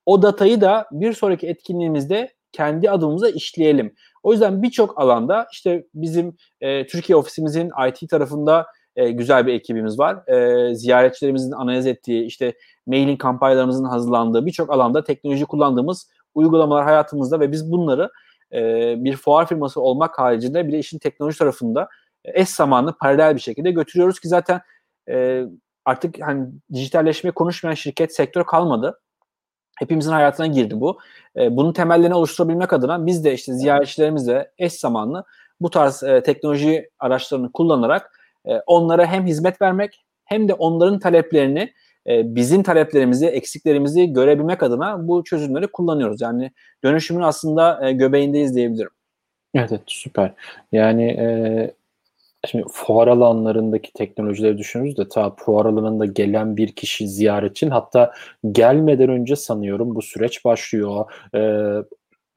O datayı da bir sonraki etkinliğimizde kendi adımıza işleyelim. O yüzden birçok alanda işte bizim e, Türkiye ofisimizin IT tarafında e, güzel bir ekibimiz var. E, ziyaretçilerimizin analiz ettiği, işte mailing kampanyalarımızın hazırlandığı birçok alanda teknoloji kullandığımız uygulamalar hayatımızda ve biz bunları e, bir fuar firması olmak haricinde bir de işin teknoloji tarafında e, eş zamanlı paralel bir şekilde götürüyoruz ki zaten e, artık hani dijitalleşme konuşmayan şirket sektör kalmadı. Hepimizin hayatına girdi bu. E, bunun temellerini oluşturabilmek adına biz de işte ziyaretçilerimizle eş zamanlı bu tarz e, teknoloji araçlarını kullanarak e, onlara hem hizmet vermek hem de onların taleplerini e, bizim taleplerimizi, eksiklerimizi görebilmek adına bu çözümleri kullanıyoruz. Yani dönüşümün aslında e, göbeğindeyiz diyebilirim. Evet, evet süper. Yani e, Şimdi fuar alanlarındaki teknolojileri düşünürüz de ta fuar alanında gelen bir kişi ziyaretçin hatta gelmeden önce sanıyorum bu süreç başlıyor. Ee,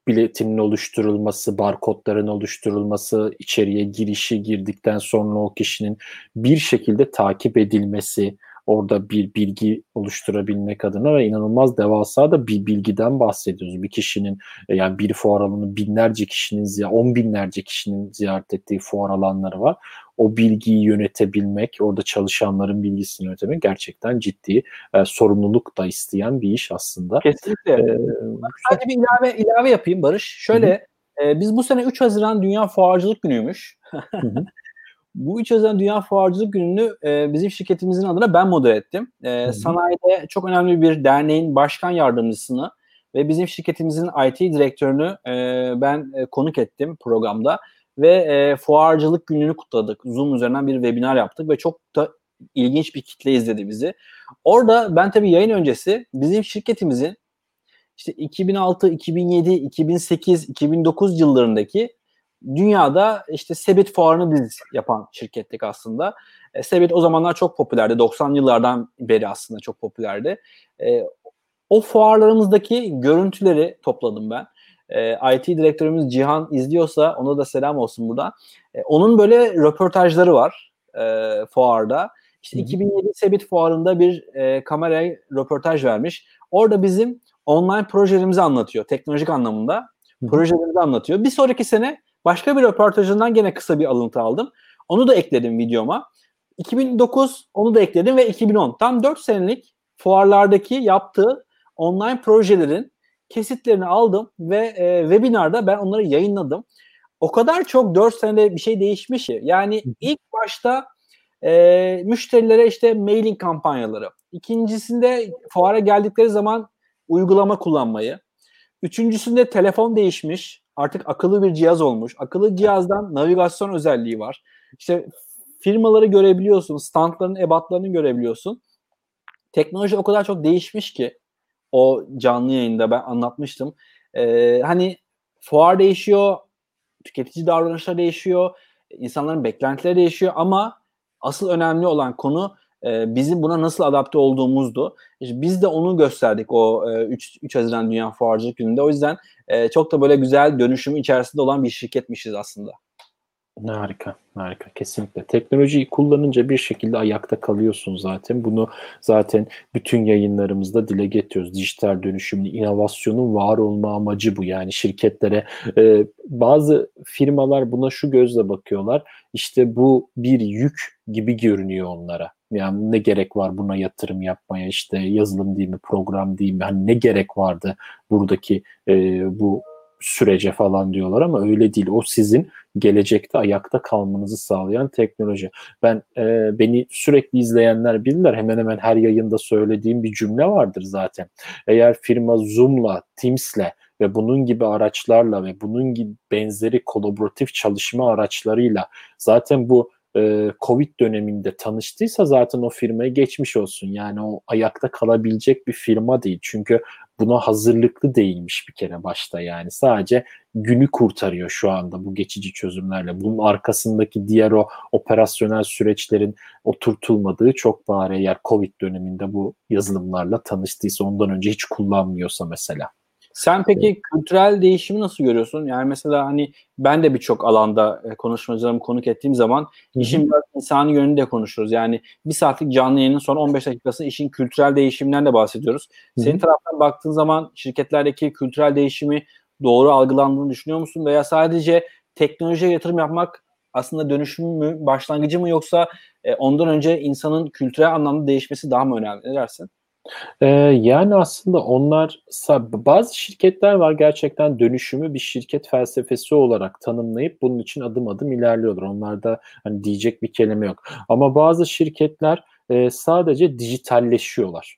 biletinin oluşturulması, barkodların oluşturulması, içeriye girişi girdikten sonra o kişinin bir şekilde takip edilmesi, orada bir bilgi oluşturabilmek adına ve inanılmaz devasa da bir bilgiden bahsediyoruz. Bir kişinin e, yani bir fuar alanı binlerce kişinin ya on binlerce kişinin ziyaret ettiği fuar alanları var. O bilgiyi yönetebilmek, orada çalışanların bilgisini yönetmek gerçekten ciddi e, sorumluluk da isteyen bir iş aslında. Kesinlikle. Ee, Sadece bir ilave ilave yapayım Barış. Şöyle e, biz bu sene 3 Haziran Dünya Fuarcılık Günü'ymüş. Bu 3 Haziran Dünya Fuarcılık Günü'nü e, bizim şirketimizin adına ben model ettim. E, sanayide çok önemli bir derneğin başkan yardımcısını ve bizim şirketimizin IT direktörünü e, ben e, konuk ettim programda ve e, fuarcılık gününü kutladık. Zoom üzerinden bir webinar yaptık ve çok da ilginç bir kitle izledi bizi. Orada ben tabii yayın öncesi bizim şirketimizin işte 2006, 2007, 2008, 2009 yıllarındaki dünyada işte Sebit fuarını biz yapan şirkettik aslında. E, Sebit o zamanlar çok popülerdi. 90 yıllardan beri aslında çok popülerdi. E, o fuarlarımızdaki görüntüleri topladım ben. E, IT direktörümüz Cihan izliyorsa ona da selam olsun burada. E, onun böyle röportajları var e, fuarda. İşte 2007 Sebit fuarında bir e, kameraya röportaj vermiş. Orada bizim online projelerimizi anlatıyor teknolojik anlamında. Projelerimizi anlatıyor. Bir sonraki sene Başka bir röportajından gene kısa bir alıntı aldım. Onu da ekledim videoma. 2009 onu da ekledim ve 2010. Tam 4 senelik fuarlardaki yaptığı online projelerin kesitlerini aldım ve e, webinarda ben onları yayınladım. O kadar çok 4 senede bir şey değişmiş ki. Yani ilk başta e, müşterilere işte mailing kampanyaları. İkincisinde fuara geldikleri zaman uygulama kullanmayı. Üçüncüsünde telefon değişmiş. Artık akıllı bir cihaz olmuş. Akıllı cihazdan navigasyon özelliği var. İşte firmaları görebiliyorsun. Standların ebatlarını görebiliyorsun. Teknoloji o kadar çok değişmiş ki o canlı yayında ben anlatmıştım. Ee, hani fuar değişiyor, tüketici davranışları değişiyor, insanların beklentileri değişiyor ama asıl önemli olan konu e, bizim buna nasıl adapte olduğumuzdu. İşte biz de onu gösterdik o e, 3, 3 Haziran Dünya Fuarcılık Günü'nde. O yüzden e, çok da böyle güzel dönüşüm içerisinde olan bir şirketmişiz aslında. Harika, harika. Kesinlikle. Teknolojiyi kullanınca bir şekilde ayakta kalıyorsun zaten. Bunu zaten bütün yayınlarımızda dile getiriyoruz. Dijital dönüşümün, inovasyonun var olma amacı bu. Yani şirketlere e, bazı firmalar buna şu gözle bakıyorlar. İşte bu bir yük gibi görünüyor onlara. Yani ne gerek var buna yatırım yapmaya işte yazılım değil mi, program değil mi? Hani ne gerek vardı buradaki e, bu sürece falan diyorlar ama öyle değil. O sizin gelecekte ayakta kalmanızı sağlayan teknoloji. Ben e, beni sürekli izleyenler bilirler. Hemen hemen her yayında söylediğim bir cümle vardır zaten. Eğer firma Zoom'la, Teams'le ve bunun gibi araçlarla ve bunun gibi benzeri kolaboratif çalışma araçlarıyla zaten bu e, Covid döneminde tanıştıysa zaten o firmaya geçmiş olsun. Yani o ayakta kalabilecek bir firma değil. Çünkü buna hazırlıklı değilmiş bir kere başta yani. Sadece günü kurtarıyor şu anda bu geçici çözümlerle. Bunun arkasındaki diğer o operasyonel süreçlerin oturtulmadığı çok bari eğer Covid döneminde bu yazılımlarla tanıştıysa ondan önce hiç kullanmıyorsa mesela. Sen peki evet. kültürel değişimi nasıl görüyorsun? Yani mesela hani ben de birçok alanda e, konuşmacılarımı konuk ettiğim zaman işin biraz insani yönünde konuşuyoruz. Yani bir saatlik canlı yayının son 15 dakikasında işin kültürel değişiminden de bahsediyoruz. Hı-hı. Senin taraftan baktığın zaman şirketlerdeki kültürel değişimi doğru algılandığını düşünüyor musun? Veya sadece teknolojiye yatırım yapmak aslında dönüşüm mü, başlangıcı mı yoksa e, ondan önce insanın kültürel anlamda değişmesi daha mı önemli? Ne dersin? Ee, yani aslında onlar bazı şirketler var gerçekten dönüşümü bir şirket felsefesi olarak tanımlayıp bunun için adım adım ilerliyorlar. Onlarda hani diyecek bir kelime yok. Ama bazı şirketler e, sadece dijitalleşiyorlar.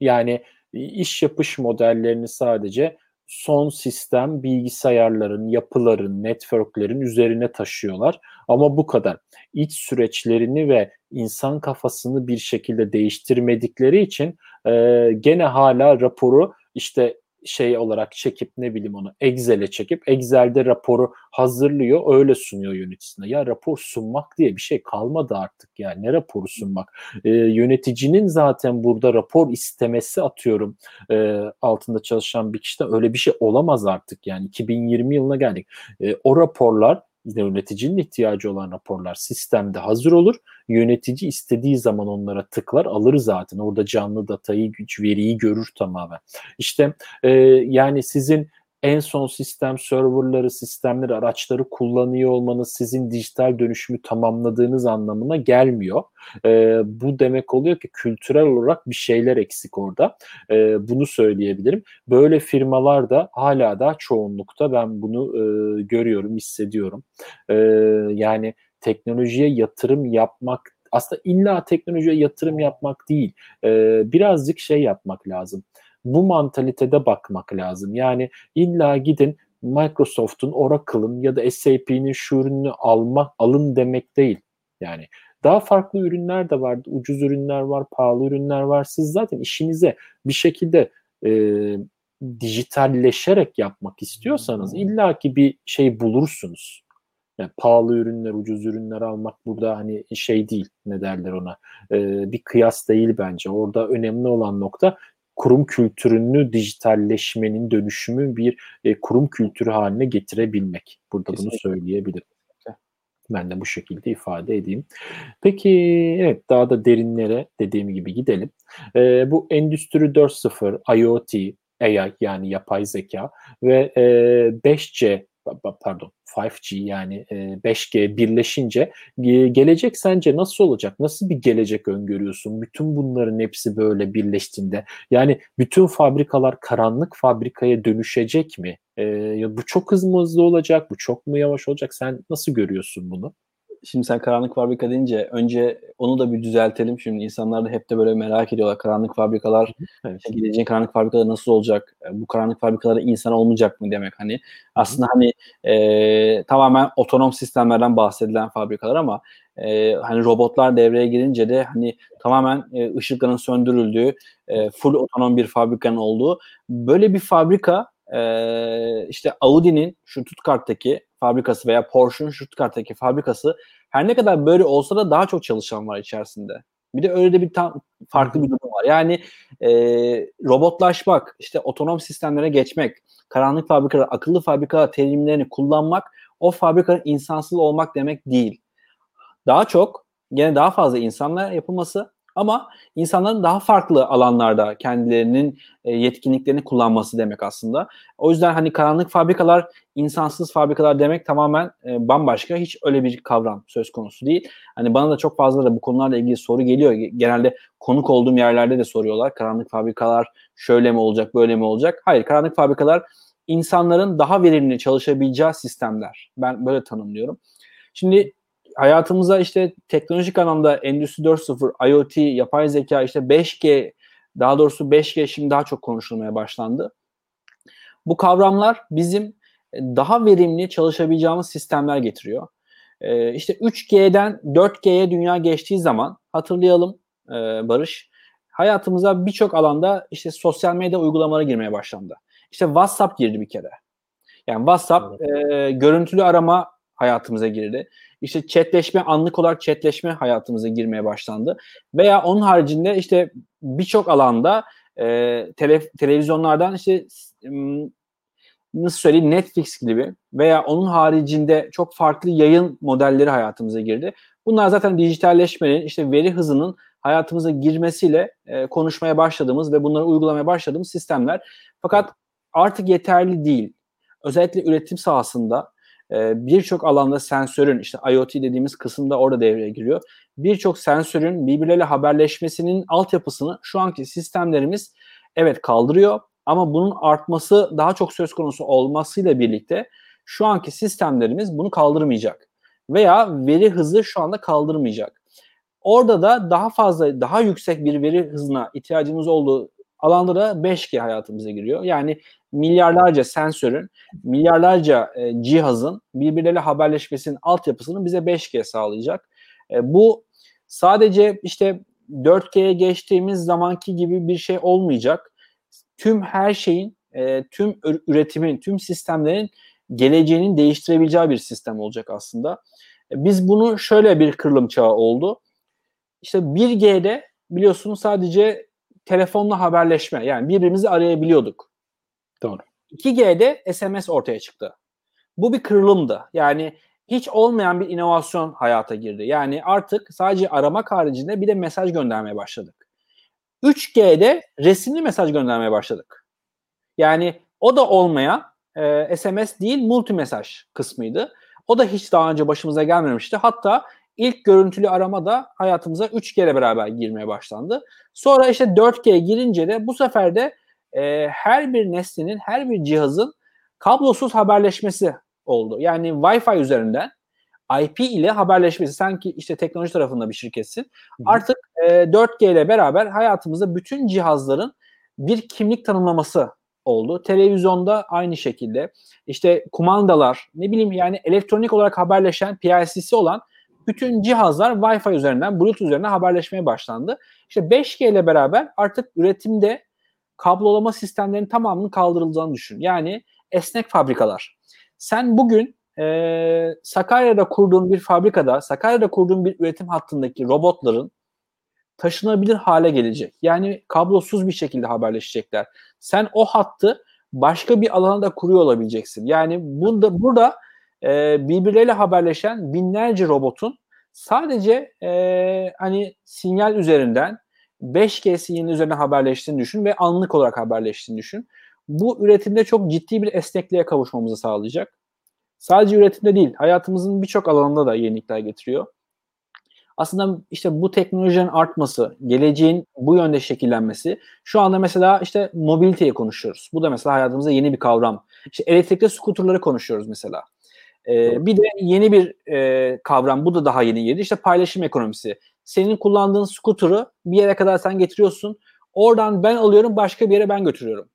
Yani iş yapış modellerini sadece son sistem bilgisayarların, yapıların, networklerin üzerine taşıyorlar. Ama bu kadar. İç süreçlerini ve insan kafasını bir şekilde değiştirmedikleri için e, gene hala raporu işte şey olarak çekip ne bileyim onu Excel'e çekip Excel'de raporu hazırlıyor öyle sunuyor yöneticisine. Ya rapor sunmak diye bir şey kalmadı artık yani ne raporu sunmak. E, yöneticinin zaten burada rapor istemesi atıyorum e, altında çalışan bir kişide öyle bir şey olamaz artık yani 2020 yılına geldik. E, o raporlar yöneticinin ihtiyacı olan raporlar sistemde hazır olur. Yönetici istediği zaman onlara tıklar alır zaten. Orada canlı datayı, güç, veriyi görür tamamen. İşte e, yani sizin en son sistem serverları, sistemleri, araçları kullanıyor olmanız sizin dijital dönüşümü tamamladığınız anlamına gelmiyor. E, bu demek oluyor ki kültürel olarak bir şeyler eksik orada. E, bunu söyleyebilirim. Böyle firmalar da hala da çoğunlukta ben bunu e, görüyorum, hissediyorum. E, yani teknolojiye yatırım yapmak aslında illa teknolojiye yatırım yapmak değil. E, birazcık şey yapmak lazım bu mantalitede bakmak lazım. Yani illa gidin Microsoft'un, Oracle'ın ya da SAP'nin şu ürünü alma, alın demek değil. Yani daha farklı ürünler de var. Ucuz ürünler var, pahalı ürünler var. Siz zaten işinize bir şekilde e, dijitalleşerek yapmak istiyorsanız illaki bir şey bulursunuz. Yani pahalı ürünler, ucuz ürünler almak burada hani şey değil ne derler ona e, bir kıyas değil bence. Orada önemli olan nokta kurum kültürünü dijitalleşmenin dönüşümü bir e, kurum kültürü haline getirebilmek. Burada Kesinlikle. bunu söyleyebilirim. Ben de bu şekilde ifade edeyim. Peki evet daha da derinlere dediğim gibi gidelim. E, bu Endüstri 4.0, IoT, AI yani yapay zeka ve e, 5C pardon 5G yani 5G birleşince gelecek sence nasıl olacak? Nasıl bir gelecek öngörüyorsun? Bütün bunların hepsi böyle birleştiğinde yani bütün fabrikalar karanlık fabrikaya dönüşecek mi? Bu çok hızlı hızlı olacak, bu çok mu yavaş olacak? Sen nasıl görüyorsun bunu? Şimdi sen karanlık fabrika deyince önce onu da bir düzeltelim. Şimdi insanlar da hep de böyle merak ediyorlar. Karanlık fabrikalar, evet. işte geleceğin karanlık fabrikaları nasıl olacak? Bu karanlık fabrikalarda insan olmayacak mı demek hani. Aslında hani e, tamamen otonom sistemlerden bahsedilen fabrikalar ama e, hani robotlar devreye girince de hani tamamen e, ışıkların söndürüldüğü, e, full otonom bir fabrikanın olduğu böyle bir fabrika e, işte Audi'nin şu Stuttgart'taki fabrikası veya Porsche'un Stuttgart'taki fabrikası her ne kadar böyle olsa da daha çok çalışan var içerisinde. Bir de öyle de bir tam farklı bir durum var. Yani e, robotlaşmak, işte otonom sistemlere geçmek, karanlık fabrikalar, akıllı fabrika terimlerini kullanmak o fabrikanın insansız olmak demek değil. Daha çok gene daha fazla insanla yapılması ama insanların daha farklı alanlarda kendilerinin e, yetkinliklerini kullanması demek aslında. O yüzden hani karanlık fabrikalar, insansız fabrikalar demek tamamen e, bambaşka. Hiç öyle bir kavram söz konusu değil. Hani bana da çok fazla da bu konularla ilgili soru geliyor. Genelde konuk olduğum yerlerde de soruyorlar. Karanlık fabrikalar şöyle mi olacak, böyle mi olacak? Hayır, karanlık fabrikalar insanların daha verimli çalışabileceği sistemler. Ben böyle tanımlıyorum. Şimdi hayatımıza işte teknolojik anlamda Endüstri 4.0, IoT, yapay zeka, işte 5G, daha doğrusu 5G şimdi daha çok konuşulmaya başlandı. Bu kavramlar bizim e, daha verimli çalışabileceğimiz sistemler getiriyor. Ee, işte 3G'den 4G'ye dünya geçtiği zaman hatırlayalım e, Barış, hayatımıza birçok alanda işte sosyal medya uygulamaları girmeye başlandı. İşte WhatsApp girdi bir kere. Yani WhatsApp evet. e, görüntülü arama hayatımıza girdi. İşte chatleşme, anlık olarak chatleşme hayatımıza girmeye başlandı. Veya onun haricinde işte birçok alanda e, tele, televizyonlardan işte nasıl söyleyeyim Netflix gibi veya onun haricinde çok farklı yayın modelleri hayatımıza girdi. Bunlar zaten dijitalleşmenin işte veri hızının hayatımıza girmesiyle e, konuşmaya başladığımız ve bunları uygulamaya başladığımız sistemler. Fakat artık yeterli değil. Özellikle üretim sahasında e, birçok alanda sensörün işte IoT dediğimiz kısımda orada devreye giriyor. Birçok sensörün birbirleriyle haberleşmesinin altyapısını şu anki sistemlerimiz evet kaldırıyor ama bunun artması daha çok söz konusu olmasıyla birlikte şu anki sistemlerimiz bunu kaldırmayacak veya veri hızı şu anda kaldırmayacak. Orada da daha fazla, daha yüksek bir veri hızına ihtiyacımız olduğu alanda da 5G hayatımıza giriyor. Yani milyarlarca sensörün, milyarlarca e, cihazın birbirleriyle haberleşmesinin altyapısını bize 5G sağlayacak. E, bu sadece işte 4G'ye geçtiğimiz zamanki gibi bir şey olmayacak. Tüm her şeyin, e, tüm üretimin, tüm sistemlerin geleceğinin değiştirebileceği bir sistem olacak aslında. E, biz bunu şöyle bir kırılım çağı oldu. İşte 1G'de biliyorsunuz sadece telefonla haberleşme yani birbirimizi arayabiliyorduk. Doğru. 2G'de SMS ortaya çıktı. Bu bir kırılımdı. Yani hiç olmayan bir inovasyon hayata girdi. Yani artık sadece aramak haricinde bir de mesaj göndermeye başladık. 3G'de resimli mesaj göndermeye başladık. Yani o da olmayan e, SMS değil multi mesaj kısmıydı. O da hiç daha önce başımıza gelmemişti. Hatta ilk görüntülü arama da hayatımıza 3G ile beraber girmeye başlandı. Sonra işte 4G girince de bu sefer de e, her bir nesnenin, her bir cihazın kablosuz haberleşmesi oldu. Yani Wi-Fi üzerinden IP ile haberleşmesi. Sanki işte teknoloji tarafında bir şirketsin. Hı. Artık e, 4G ile beraber hayatımızda bütün cihazların bir kimlik tanımlaması oldu. Televizyonda aynı şekilde işte kumandalar ne bileyim yani elektronik olarak haberleşen PLC'si olan bütün cihazlar Wi-Fi üzerinden, Bluetooth üzerinden haberleşmeye başlandı. İşte 5G ile beraber artık üretimde kablolama sistemlerinin tamamının kaldırılacağını düşün. Yani esnek fabrikalar. Sen bugün e, Sakarya'da kurduğun bir fabrikada, Sakarya'da kurduğun bir üretim hattındaki robotların taşınabilir hale gelecek. Yani kablosuz bir şekilde haberleşecekler. Sen o hattı başka bir alanda kuruyor olabileceksin. Yani burada burada e, birbirleriyle haberleşen binlerce robotun sadece e, hani sinyal üzerinden 5G sinyali üzerine haberleştiğini düşün ve anlık olarak haberleştiğini düşün. Bu üretimde çok ciddi bir esnekliğe kavuşmamızı sağlayacak. Sadece üretimde değil, hayatımızın birçok alanında da yenilikler getiriyor. Aslında işte bu teknolojinin artması, geleceğin bu yönde şekillenmesi, şu anda mesela işte mobiliteyi konuşuyoruz. Bu da mesela hayatımızda yeni bir kavram. İşte elektrikli skuterları konuşuyoruz mesela. Ee, bir de yeni bir e, kavram, bu da daha yeni girdi. İşte paylaşım ekonomisi. Senin kullandığın skuterı bir yere kadar sen getiriyorsun. Oradan ben alıyorum, başka bir yere ben götürüyorum.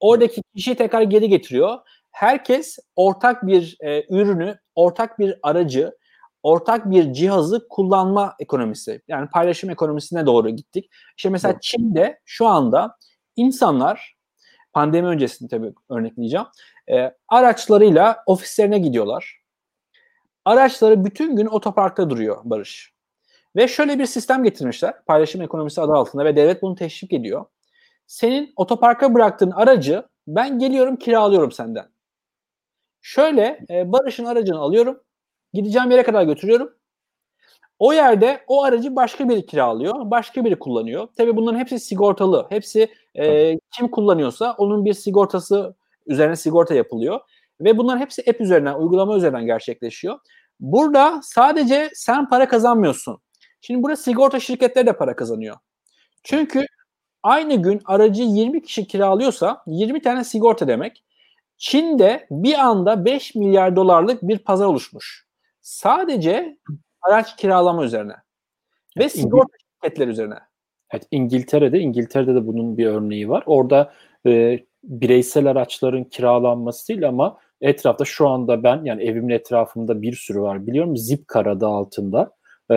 Oradaki kişi tekrar geri getiriyor. Herkes ortak bir e, ürünü, ortak bir aracı, ortak bir cihazı kullanma ekonomisi. Yani paylaşım ekonomisine doğru gittik. İşte mesela evet. Çin'de şu anda insanlar pandemi öncesinde tabii örnekleyeceğim. E, araçlarıyla ofislerine gidiyorlar. Araçları bütün gün otoparkta duruyor Barış. Ve şöyle bir sistem getirmişler paylaşım ekonomisi adı altında ve devlet bunu teşvik ediyor. Senin otoparka bıraktığın aracı ben geliyorum kiralıyorum senden. Şöyle e, Barış'ın aracını alıyorum. Gideceğim yere kadar götürüyorum. O yerde o aracı başka biri kiralıyor, başka biri kullanıyor. Tabii bunların hepsi sigortalı. Hepsi e, kim kullanıyorsa onun bir sigortası üzerine sigorta yapılıyor. Ve bunların hepsi app üzerinden, uygulama üzerinden gerçekleşiyor. Burada sadece sen para kazanmıyorsun. Şimdi burada sigorta şirketleri de para kazanıyor. Çünkü aynı gün aracı 20 kişi kiralıyorsa 20 tane sigorta demek. Çin'de bir anda 5 milyar dolarlık bir pazar oluşmuş. Sadece araç kiralama üzerine. Ve evet, sigorta İngil- şirketleri üzerine. Evet, İngiltere'de, İngiltere'de de bunun bir örneği var. Orada e, bireysel araçların kiralanması değil ama etrafta şu anda ben yani evimin etrafında bir sürü var biliyorum. Zipcar adı altında e,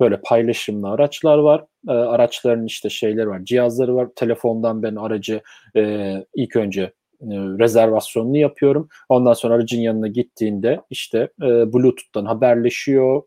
böyle paylaşımlı araçlar var. E, araçların işte şeyleri var, cihazları var. Telefondan ben aracı e, ilk önce e, rezervasyonunu yapıyorum. Ondan sonra aracın yanına gittiğinde işte e, Bluetooth'tan haberleşiyor,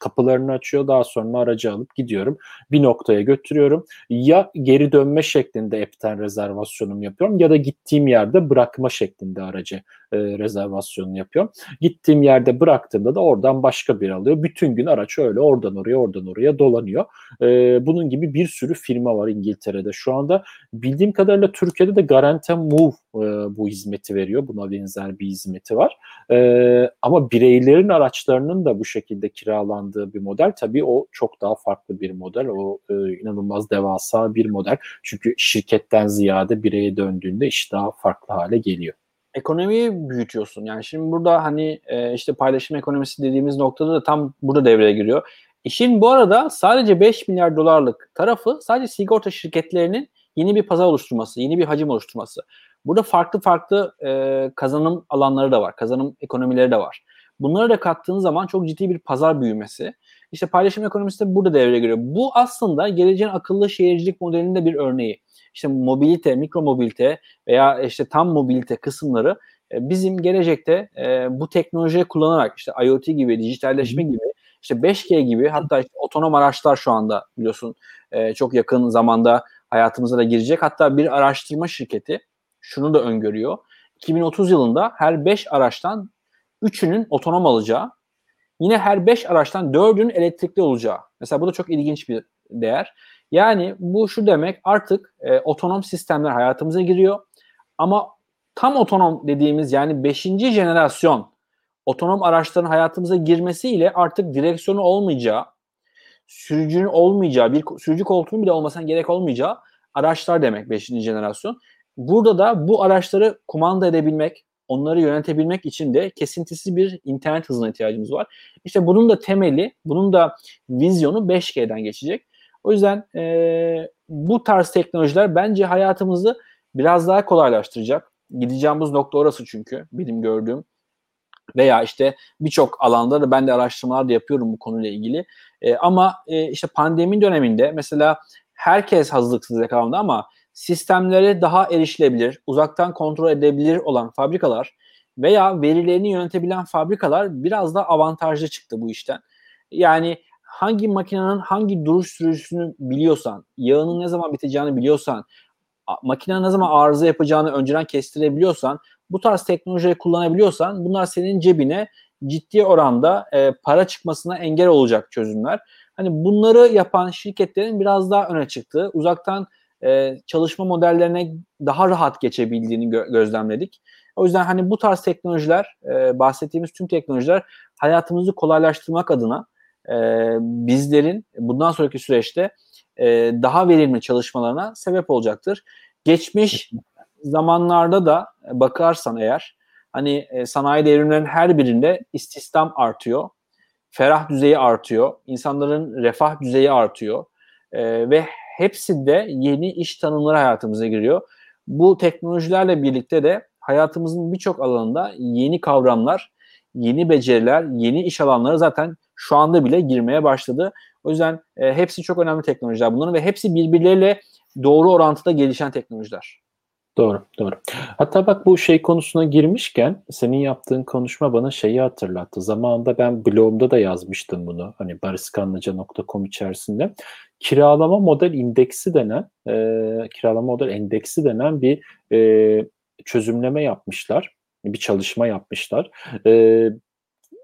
kapılarını açıyor. Daha sonra aracı alıp gidiyorum. Bir noktaya götürüyorum. Ya geri dönme şeklinde app'ten rezervasyonum yapıyorum ya da gittiğim yerde bırakma şeklinde aracı e, rezervasyonunu yapıyorum. Gittiğim yerde bıraktığımda da oradan başka bir alıyor. Bütün gün araç öyle oradan oraya oradan oraya dolanıyor. E, bunun gibi bir sürü firma var İngiltere'de şu anda. Bildiğim kadarıyla Türkiye'de de Garante Move e, bu hizmeti veriyor. Buna benzer bir hizmeti var. E, ama bireylerin araçlarının da bu şekilde kiralandığı bir model tabii o çok daha farklı bir model. O e, inanılmaz devasa bir model. Çünkü şirketten ziyade bireye döndüğünde iş daha farklı hale geliyor ekonomiyi büyütüyorsun. Yani şimdi burada hani e, işte paylaşım ekonomisi dediğimiz noktada da tam burada devreye giriyor. İşin bu arada sadece 5 milyar dolarlık tarafı sadece sigorta şirketlerinin yeni bir pazar oluşturması, yeni bir hacim oluşturması. Burada farklı farklı e, kazanım alanları da var, kazanım ekonomileri de var. Bunları da kattığınız zaman çok ciddi bir pazar büyümesi. İşte paylaşım ekonomisi de burada devreye giriyor. Bu aslında geleceğin akıllı şehircilik modelinde bir örneği. İşte mobilite, mikro mobilite veya işte tam mobilite kısımları e, bizim gelecekte e, bu teknolojiyi kullanarak işte IoT gibi, dijitalleşme gibi, işte 5G gibi hatta işte otonom araçlar şu anda biliyorsun e, çok yakın zamanda hayatımıza da girecek. Hatta bir araştırma şirketi şunu da öngörüyor. 2030 yılında her 5 araçtan 3'ünün otonom alacağı, yine her 5 araçtan 4'ünün elektrikli olacağı. Mesela bu da çok ilginç bir değer. Yani bu şu demek artık e, otonom sistemler hayatımıza giriyor. Ama tam otonom dediğimiz yani 5. jenerasyon otonom araçların hayatımıza girmesiyle artık direksiyonu olmayacağı, sürücünün olmayacağı, bir sürücü koltuğunun bile olmasına gerek olmayacağı araçlar demek 5. jenerasyon. Burada da bu araçları kumanda edebilmek, onları yönetebilmek için de kesintisiz bir internet hızına ihtiyacımız var. İşte bunun da temeli, bunun da vizyonu 5G'den geçecek. O yüzden e, bu tarz teknolojiler bence hayatımızı biraz daha kolaylaştıracak. Gideceğimiz nokta orası çünkü benim gördüğüm veya işte birçok alanda da ben de araştırmalar da yapıyorum bu konuyla ilgili. E, ama e, işte pandemi döneminde mesela herkes hazırlıksız yakalandı ama sistemleri daha erişilebilir, uzaktan kontrol edebilir olan fabrikalar veya verilerini yönetebilen fabrikalar biraz da avantajlı çıktı bu işten. Yani hangi makinenin hangi duruş sürücüsünü biliyorsan, yağının ne zaman biteceğini biliyorsan, makine ne zaman arıza yapacağını önceden kestirebiliyorsan, bu tarz teknolojiyi kullanabiliyorsan bunlar senin cebine ciddi oranda e, para çıkmasına engel olacak çözümler. Hani bunları yapan şirketlerin biraz daha öne çıktığı, uzaktan e, çalışma modellerine daha rahat geçebildiğini gö- gözlemledik. O yüzden hani bu tarz teknolojiler, e, bahsettiğimiz tüm teknolojiler hayatımızı kolaylaştırmak adına e, bizlerin bundan sonraki süreçte e, daha verimli çalışmalarına sebep olacaktır. Geçmiş zamanlarda da bakarsan eğer hani sanayi devrimlerinin her birinde istihdam artıyor. Ferah düzeyi artıyor. insanların refah düzeyi artıyor. E, ve hepsinde yeni iş tanımları hayatımıza giriyor. Bu teknolojilerle birlikte de hayatımızın birçok alanında yeni kavramlar, yeni beceriler, yeni iş alanları zaten şu anda bile girmeye başladı. O yüzden e, hepsi çok önemli teknolojiler bunların ve hepsi birbirleriyle doğru orantıda gelişen teknolojiler. Doğru, doğru. Hatta bak bu şey konusuna girmişken senin yaptığın konuşma bana şeyi hatırlattı. Zamanında ben blogumda da yazmıştım bunu. Hani bariskanlıca.com içerisinde. Kiralama model indeksi denen, e, kiralama model endeksi denen bir e, çözümleme yapmışlar. Bir çalışma yapmışlar. E,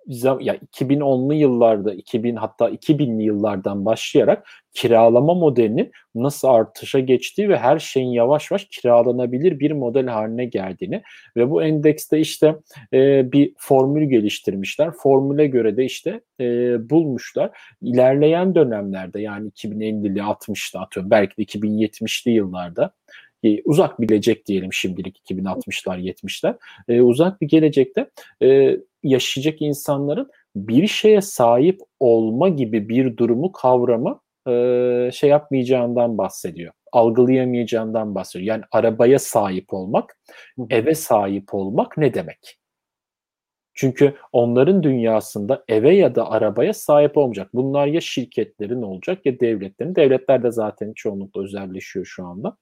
ya 2010'lu yıllarda 2000 hatta 2000'li yıllardan başlayarak kiralama modelinin nasıl artışa geçtiği ve her şeyin yavaş yavaş kiralanabilir bir model haline geldiğini ve bu endekste işte e, bir formül geliştirmişler. Formüle göre de işte e, bulmuşlar. İlerleyen dönemlerde yani 2050'li 60'lı atıyorum belki de 2070'li yıllarda e, uzak bir gelecek diyelim şimdilik 2060'lar 70'ler e, uzak bir gelecekte e, yaşayacak insanların bir şeye sahip olma gibi bir durumu kavramı e, şey yapmayacağından bahsediyor. Algılayamayacağından bahsediyor. Yani arabaya sahip olmak, eve sahip olmak ne demek? Çünkü onların dünyasında eve ya da arabaya sahip olmayacak. Bunlar ya şirketlerin olacak ya devletlerin. Devletler de zaten çoğunlukla özelleşiyor şu anda.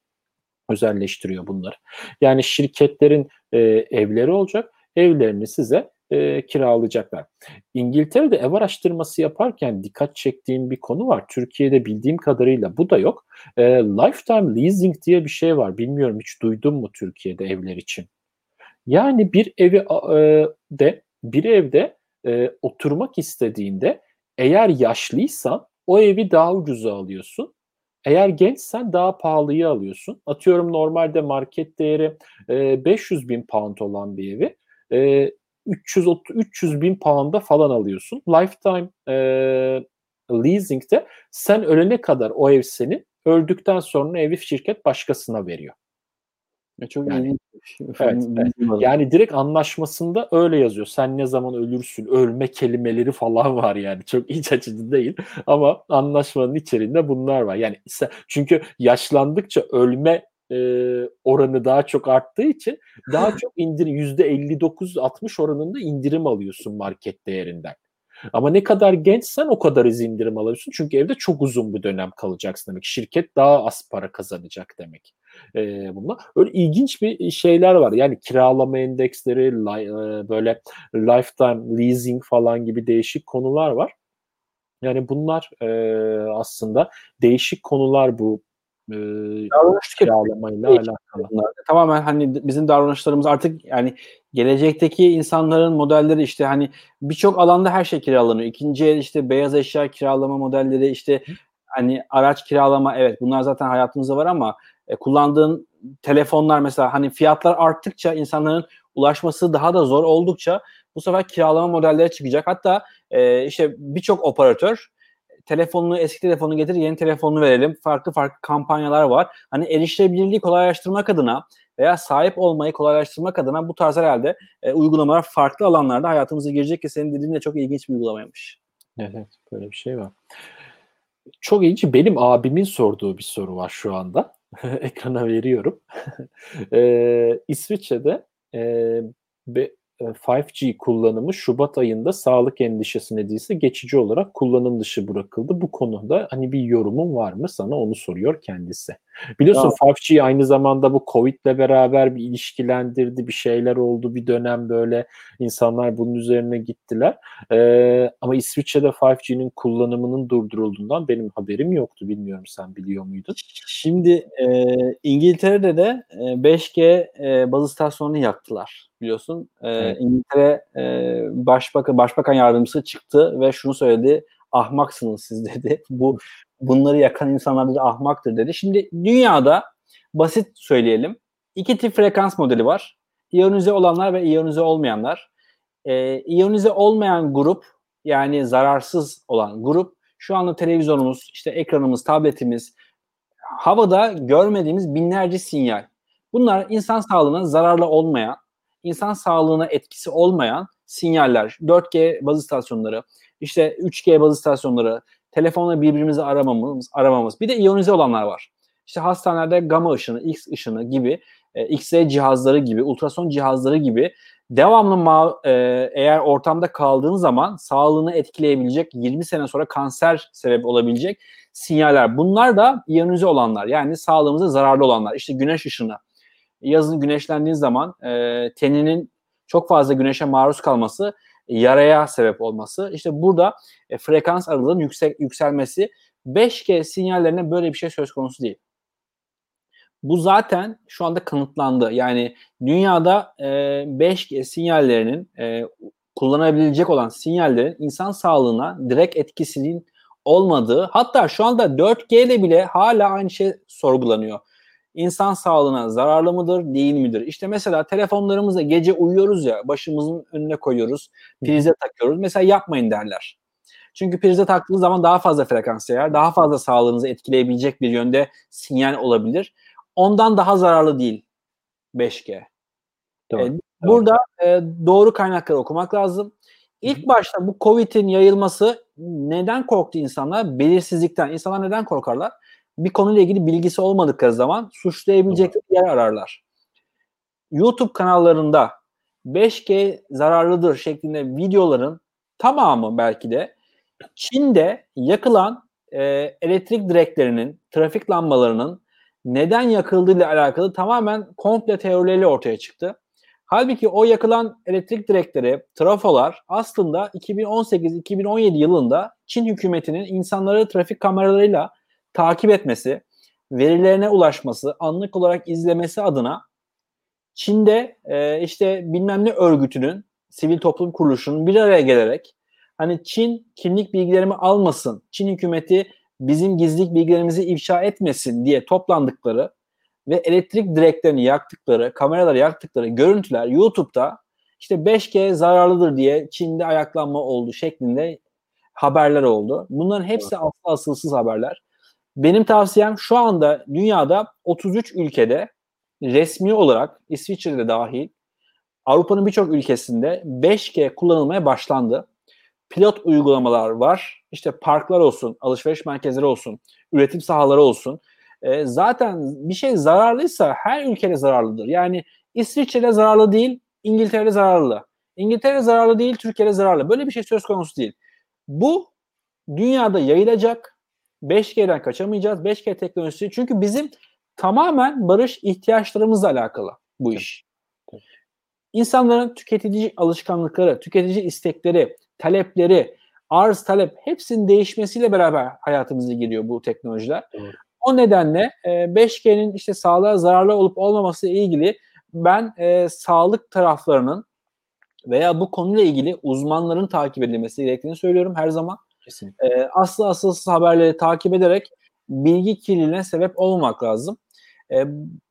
Özelleştiriyor bunları. Yani şirketlerin e, evleri olacak. Evlerini size e, kiralayacaklar. İngiltere'de ev araştırması yaparken dikkat çektiğim bir konu var. Türkiye'de bildiğim kadarıyla bu da yok. E, lifetime leasing diye bir şey var. Bilmiyorum hiç duydun mu Türkiye'de evler için? Yani bir evi e, de bir evde e, oturmak istediğinde eğer yaşlıysan o evi daha ucuza alıyorsun. Eğer gençsen daha pahalıyı alıyorsun. Atıyorum normalde market değeri e, 500 bin pound olan bir evi e, 300 300 bin pound'a falan alıyorsun. Lifetime e, leasing'de sen ölene kadar o ev senin. Öldükten sonra evi şirket başkasına veriyor. Ya çok yani, evet, evet. Yani direkt anlaşmasında öyle yazıyor. Sen ne zaman ölürsün, ölme kelimeleri falan var yani. Çok iç açıcı değil ama anlaşmanın içerisinde bunlar var. Yani çünkü yaşlandıkça ölme e, oranı daha çok arttığı için daha çok indirim %59-60 oranında indirim alıyorsun market değerinden. Ama ne kadar gençsen o kadar az indirim alıyorsun. Çünkü evde çok uzun bir dönem kalacaksın demek. Şirket daha az para kazanacak demek. Ee, bunlar. Öyle ilginç bir şeyler var. Yani kiralama endeksleri, li, böyle lifetime leasing falan gibi değişik konular var. Yani bunlar e, aslında değişik konular bu e, kiralamayla alakalı. Bunlar. Tamamen hani bizim davranışlarımız artık yani gelecekteki insanların modelleri işte hani birçok alanda her şey kiralanıyor. İkinci el işte beyaz eşya kiralama modelleri işte hani araç kiralama evet bunlar zaten hayatımızda var ama e, kullandığın telefonlar mesela hani fiyatlar arttıkça insanların ulaşması daha da zor oldukça bu sefer kiralama modelleri çıkacak. Hatta e, işte birçok operatör telefonunu eski telefonunu getir yeni telefonunu verelim. Farklı farklı kampanyalar var. Hani erişilebilirliği kolaylaştırmak adına veya sahip olmayı kolaylaştırmak adına bu tarz herhalde e, uygulamalar farklı alanlarda hayatımıza girecek ki senin dediğin de çok ilginç bir uygulamaymış. Evet böyle bir şey var. Çok ilginç. Benim abimin sorduğu bir soru var şu anda. Ekrana veriyorum. ee, İsviçre'de e, be, 5G e, kullanımı Şubat ayında sağlık endişesi nedeniyle geçici olarak kullanım dışı bırakıldı. Bu konuda hani bir yorumun var mı? Sana onu soruyor kendisi. Biliyorsun ya. 5G aynı zamanda bu Covid'le beraber bir ilişkilendirdi, bir şeyler oldu bir dönem böyle insanlar bunun üzerine gittiler. Ee, ama İsviçre'de 5G'nin kullanımının durdurulduğundan benim haberim yoktu. Bilmiyorum sen biliyor muydun? Şimdi e, İngiltere'de de e, 5G e, baz istasyonunu yaktılar biliyorsun. E, evet. İngiltere e, Başbakan Başbakan yardımcısı çıktı ve şunu söyledi. Ahmaksınız siz dedi. Bu bunları yakan insanlar dedi ahmaktır dedi. Şimdi dünyada basit söyleyelim. iki tip frekans modeli var. iyonize olanlar ve iyonize olmayanlar. E, iyonize olmayan grup yani zararsız olan grup şu anda televizyonumuz, işte ekranımız, tabletimiz, havada görmediğimiz binlerce sinyal. Bunlar insan sağlığına zararlı olmayan, insan sağlığına etkisi olmayan sinyaller. 4G baz istasyonları, işte 3G baz istasyonları, telefonla birbirimizi aramamız, aramamız. Bir de iyonize olanlar var. İşte hastanelerde gamma ışını, X ışını gibi, e, X-ray cihazları gibi, ultrason cihazları gibi devamlı ma- e, eğer ortamda kaldığın zaman sağlığını etkileyebilecek 20 sene sonra kanser sebep olabilecek sinyaller. Bunlar da iyonize olanlar yani sağlığımıza zararlı olanlar. İşte güneş ışını. Yazın güneşlendiğin zaman e, teninin çok fazla güneşe maruz kalması yaraya sebep olması. İşte burada e, frekans aralığının yüksek yükselmesi 5G sinyallerine böyle bir şey söz konusu değil. Bu zaten şu anda kanıtlandı. Yani dünyada e, 5G sinyallerinin e, kullanabilecek olan sinyallerin insan sağlığına direkt etkisinin olmadığı hatta şu anda 4G ile bile hala aynı şey sorgulanıyor. İnsan sağlığına zararlı mıdır, değil midir? İşte mesela telefonlarımızda gece uyuyoruz ya, başımızın önüne koyuyoruz, prize takıyoruz. Mesela yapmayın derler. Çünkü prize taktığınız zaman daha fazla frekans yayar, daha fazla sağlığınızı etkileyebilecek bir yönde sinyal olabilir ondan daha zararlı değil 5G. Doğru. Ee, burada e, doğru kaynakları okumak lazım. İlk başta bu Covid'in yayılması neden korktu insanlar? Belirsizlikten. İnsanlar neden korkarlar? Bir konuyla ilgili bilgisi olmadıkları zaman suçlayabilecekleri yer ararlar. YouTube kanallarında 5G zararlıdır şeklinde videoların tamamı belki de Çin'de yakılan e, elektrik direklerinin, trafik lambalarının neden yakıldığı ile alakalı tamamen komple teorileri ortaya çıktı. Halbuki o yakılan elektrik direkleri, trafolar aslında 2018-2017 yılında Çin hükümetinin insanları trafik kameralarıyla takip etmesi, verilerine ulaşması, anlık olarak izlemesi adına Çin'de e, işte bilmem ne örgütünün, sivil toplum kuruluşunun bir araya gelerek hani Çin kimlik bilgilerimi almasın, Çin hükümeti bizim gizlilik bilgilerimizi ifşa etmesin diye toplandıkları ve elektrik direklerini yaktıkları, kameraları yaktıkları görüntüler YouTube'da işte 5G zararlıdır diye Çin'de ayaklanma oldu şeklinde haberler oldu. Bunların hepsi aslı asılsız haberler. Benim tavsiyem şu anda dünyada 33 ülkede resmi olarak İsviçre'de dahil Avrupa'nın birçok ülkesinde 5G kullanılmaya başlandı pilot uygulamalar var. İşte parklar olsun, alışveriş merkezleri olsun, üretim sahaları olsun. E, zaten bir şey zararlıysa her ülkede zararlıdır. Yani İsviçre'de zararlı değil, İngiltere'de zararlı. İngiltere zararlı değil, Türkiye'de zararlı. Böyle bir şey söz konusu değil. Bu dünyada yayılacak. 5G'den kaçamayacağız. 5G teknolojisi. Çünkü bizim tamamen barış ihtiyaçlarımızla alakalı bu iş. İnsanların tüketici alışkanlıkları, tüketici istekleri, talepleri, arz talep hepsinin değişmesiyle beraber hayatımıza giriyor bu teknolojiler. Evet. O nedenle e, 5G'nin işte sağlığa zararlı olup olmaması ile ilgili ben e, sağlık taraflarının veya bu konuyla ilgili uzmanların takip edilmesi gerektiğini söylüyorum her zaman. Kesinlikle. E, aslı asılsız haberleri takip ederek bilgi kirliliğine sebep olmamak lazım. E,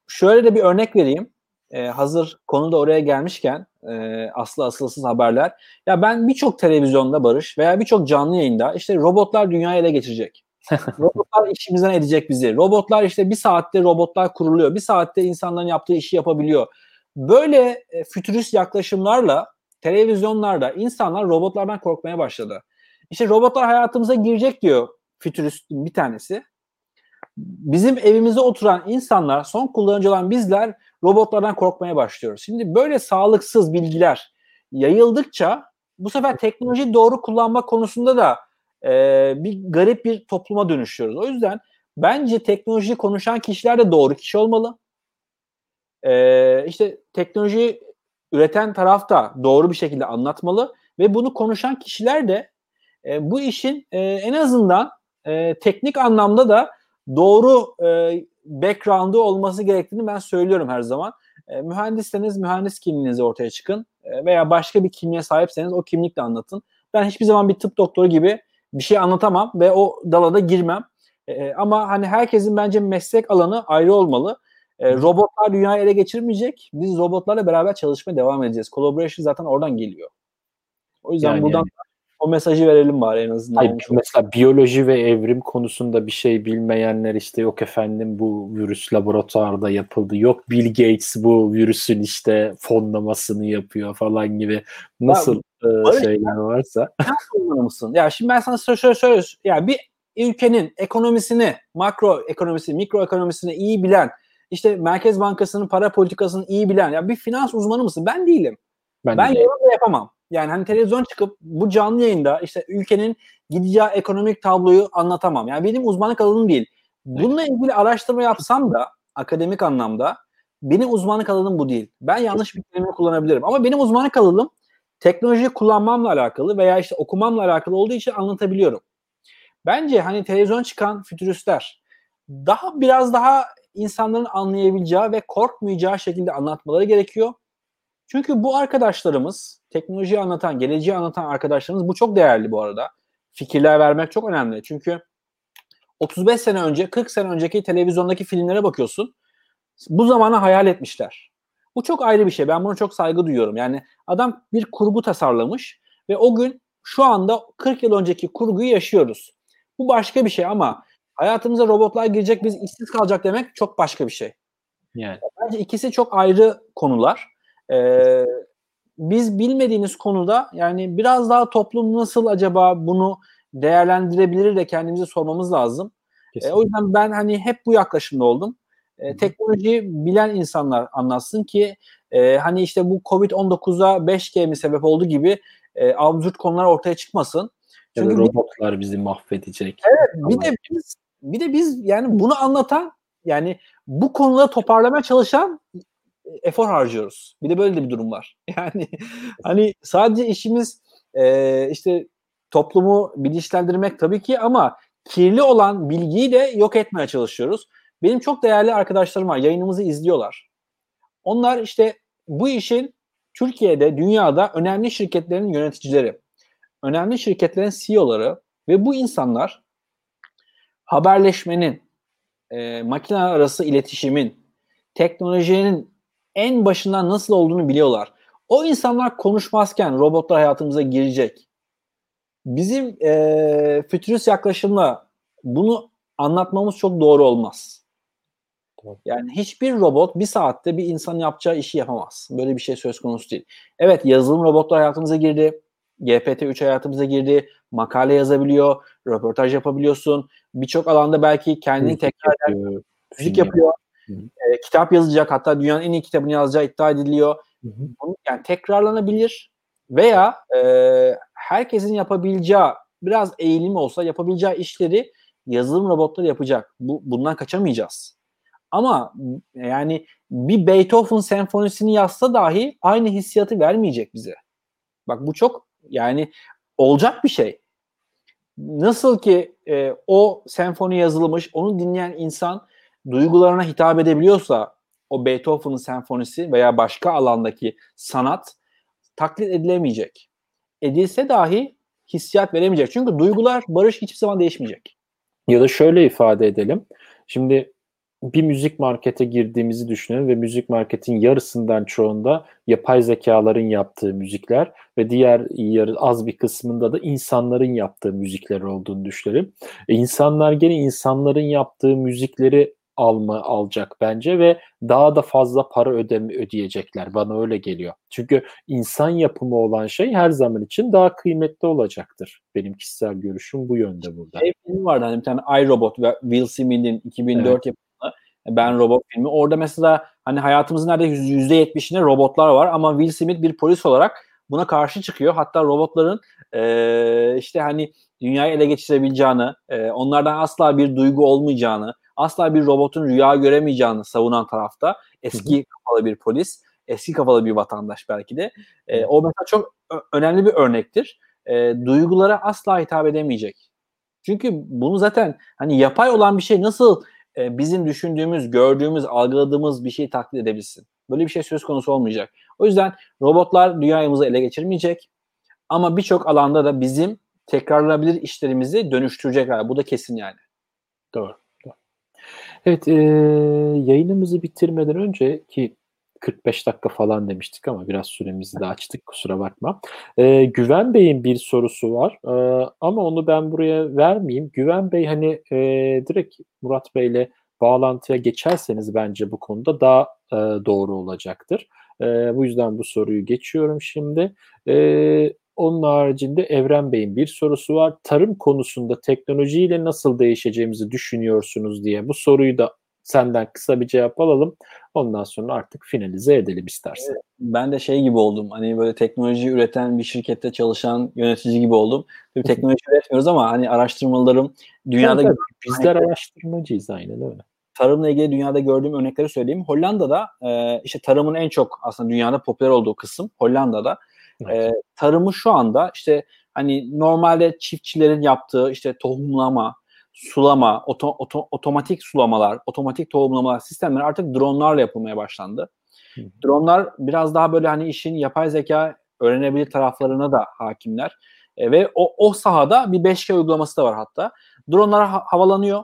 şöyle de bir örnek vereyim. E, hazır konu da oraya gelmişken e, aslı asılsız haberler. Ya ben birçok televizyonda Barış veya birçok canlı yayında işte robotlar dünyayı ele geçirecek. robotlar işimizden edecek bizi. Robotlar işte bir saatte robotlar kuruluyor. Bir saatte insanların yaptığı işi yapabiliyor. Böyle e, fütürist yaklaşımlarla televizyonlarda insanlar robotlardan korkmaya başladı. İşte robotlar hayatımıza girecek diyor fütüristin bir tanesi. Bizim evimizde oturan insanlar, son kullanıcı olan bizler robotlardan korkmaya başlıyoruz. Şimdi böyle sağlıksız bilgiler yayıldıkça bu sefer teknolojiyi doğru kullanma konusunda da e, bir garip bir topluma dönüşüyoruz. O yüzden bence teknoloji konuşan kişiler de doğru kişi olmalı. E, işte teknolojiyi üreten taraf da doğru bir şekilde anlatmalı ve bunu konuşan kişiler de e, bu işin e, en azından e, teknik anlamda da doğru e, background'ı olması gerektiğini ben söylüyorum her zaman. E, mühendisseniz mühendis kimliğinizi ortaya çıkın e, veya başka bir kimliğe sahipseniz o kimlikle anlatın. Ben hiçbir zaman bir tıp doktoru gibi bir şey anlatamam ve o dala da girmem. E, ama hani herkesin bence meslek alanı ayrı olmalı. E, robotlar dünyayı ele geçirmeyecek. Biz robotlarla beraber çalışmaya devam edeceğiz. Collaboration zaten oradan geliyor. O yüzden yani, buradan yani. O mesajı verelim bari en azından. Hayır, mesela biyoloji ve evrim konusunda bir şey bilmeyenler işte yok efendim bu virüs laboratuvarda yapıldı. Yok Bill Gates bu virüsün işte fonlamasını yapıyor falan gibi nasıl ya, e, şeyler varsa. Mısın? Ya şimdi ben sana şöyle şöyle ya bir ülkenin ekonomisini, makro ekonomisini, mikro ekonomisini iyi bilen, işte Merkez Bankası'nın para politikasını iyi bilen, ya bir finans uzmanı mısın? Ben değilim. Ben, ben de yorum da yapamam. Yani hani televizyon çıkıp bu canlı yayında işte ülkenin gideceği ekonomik tabloyu anlatamam. Yani benim uzmanlık alanım değil. Bununla ilgili araştırma yapsam da akademik anlamda benim uzmanlık alanım bu değil. Ben yanlış bir kelime kullanabilirim. Ama benim uzmanlık alanım teknolojiyi kullanmamla alakalı veya işte okumamla alakalı olduğu için anlatabiliyorum. Bence hani televizyon çıkan fütüristler daha biraz daha insanların anlayabileceği ve korkmayacağı şekilde anlatmaları gerekiyor. Çünkü bu arkadaşlarımız, teknolojiyi anlatan, geleceği anlatan arkadaşlarımız bu çok değerli bu arada. Fikirler vermek çok önemli. Çünkü 35 sene önce, 40 sene önceki televizyondaki filmlere bakıyorsun. Bu zamana hayal etmişler. Bu çok ayrı bir şey. Ben buna çok saygı duyuyorum. Yani adam bir kurgu tasarlamış ve o gün şu anda 40 yıl önceki kurguyu yaşıyoruz. Bu başka bir şey ama hayatımıza robotlar girecek biz işsiz kalacak demek çok başka bir şey. Yani. Bence ikisi çok ayrı konular. Ee, biz bilmediğiniz konuda yani biraz daha toplum nasıl acaba bunu değerlendirebilir de kendimize sormamız lazım. E, o yüzden ben hani hep bu yaklaşımda oldum. E, teknolojiyi bilen insanlar anlatsın ki e, hani işte bu Covid-19'a 5G mi sebep oldu gibi e, absürt konular ortaya çıkmasın. Çünkü ya robotlar bir, bizi mahvedecek. Evet, bir de biz bir de biz yani bunu anlatan yani bu konuları toparlamaya çalışan efor harcıyoruz. Bir de böyle de bir durum var. Yani hani sadece işimiz e, işte toplumu bilinçlendirmek tabii ki ama kirli olan bilgiyi de yok etmeye çalışıyoruz. Benim çok değerli arkadaşlarım var. Yayınımızı izliyorlar. Onlar işte bu işin Türkiye'de, dünyada önemli şirketlerin yöneticileri, önemli şirketlerin CEO'ları ve bu insanlar haberleşmenin, e, makine arası iletişimin, teknolojinin en başından nasıl olduğunu biliyorlar. O insanlar konuşmazken robotlar hayatımıza girecek. Bizim e, fütürist yaklaşımla bunu anlatmamız çok doğru olmaz. Yani hiçbir robot bir saatte bir insanın yapacağı işi yapamaz. Böyle bir şey söz konusu değil. Evet yazılım robotlar hayatımıza girdi. GPT-3 hayatımıza girdi. Makale yazabiliyor. Röportaj yapabiliyorsun. Birçok alanda belki kendini tekrar. Müzik yapıyor. E, kitap yazacak. Hatta dünyanın en iyi kitabını yazacağı iddia ediliyor. Hı hı. Bunu, yani tekrarlanabilir veya e, herkesin yapabileceği biraz eğilim olsa yapabileceği işleri yazılım robotları yapacak. Bu, bundan kaçamayacağız. Ama yani bir Beethoven senfonisini yazsa dahi aynı hissiyatı vermeyecek bize. Bak bu çok yani olacak bir şey. Nasıl ki e, o senfoni yazılmış, onu dinleyen insan duygularına hitap edebiliyorsa o Beethoven'ın senfonisi veya başka alandaki sanat taklit edilemeyecek. Edilse dahi hissiyat veremeyecek. Çünkü duygular, barış hiçbir zaman değişmeyecek. Ya da şöyle ifade edelim. Şimdi bir müzik markete girdiğimizi düşünelim ve müzik marketin yarısından çoğunda yapay zekaların yaptığı müzikler ve diğer yarı az bir kısmında da insanların yaptığı müzikler olduğunu düşünelim. E insanlar gene insanların yaptığı müzikleri alma alacak bence ve daha da fazla para ödeme ödeyecekler. Bana öyle geliyor. Çünkü insan yapımı olan şey her zaman için daha kıymetli olacaktır. Benim kişisel görüşüm bu yönde burada. Şey film vardı hani bir tane iRobot ve Will Smith'in 2004 evet. yapımı Ben Robot filmi. Orada mesela hani hayatımızın neredeyse %70'inde robotlar var ama Will Smith bir polis olarak buna karşı çıkıyor. Hatta robotların e, işte hani dünyayı ele geçirebileceğini, e, onlardan asla bir duygu olmayacağını, asla bir robotun rüya göremeyeceğini savunan tarafta eski kafalı bir polis, eski kafalı bir vatandaş belki de. E, o mesela çok önemli bir örnektir. E, duygulara asla hitap edemeyecek. Çünkü bunu zaten hani yapay olan bir şey nasıl e, bizim düşündüğümüz, gördüğümüz, algıladığımız bir şeyi taklit edebilsin? Böyle bir şey söz konusu olmayacak. O yüzden robotlar dünyamızı ele geçirmeyecek. Ama birçok alanda da bizim tekrarlanabilir işlerimizi dönüştürecekler. Bu da kesin yani. Doğru. Evet, e, yayınımızı bitirmeden önce ki 45 dakika falan demiştik ama biraz süremizi de açtık kusura bakma. E, Güven Bey'in bir sorusu var e, ama onu ben buraya vermeyeyim. Güven Bey hani e, direkt Murat Bey'le bağlantıya geçerseniz bence bu konuda daha e, doğru olacaktır. E, bu yüzden bu soruyu geçiyorum şimdi. E, onun haricinde Evren Bey'in bir sorusu var. Tarım konusunda teknolojiyle nasıl değişeceğimizi düşünüyorsunuz diye. Bu soruyu da senden kısa bir cevap alalım. Ondan sonra artık finalize edelim istersen. Ben de şey gibi oldum. Hani böyle teknoloji üreten bir şirkette çalışan yönetici gibi oldum. Tabii teknoloji üretmiyoruz ama hani araştırmalarım dünyada tabii, bizler hani, araştırmacıyız aynen öyle. Tarımla ilgili dünyada gördüğüm örnekleri söyleyeyim. Hollanda'da e, işte tarımın en çok aslında dünyada popüler olduğu kısım Hollanda'da. Evet. E, tarımı şu anda işte hani normalde çiftçilerin yaptığı işte tohumlama, sulama, oto, oto, otomatik sulamalar, otomatik tohumlamalar sistemleri artık dronlarla yapılmaya başlandı. Hı. Dronlar biraz daha böyle hani işin yapay zeka öğrenebilir taraflarına da hakimler. E, ve o, o sahada bir 5G uygulaması da var hatta. Dronlar ha- havalanıyor.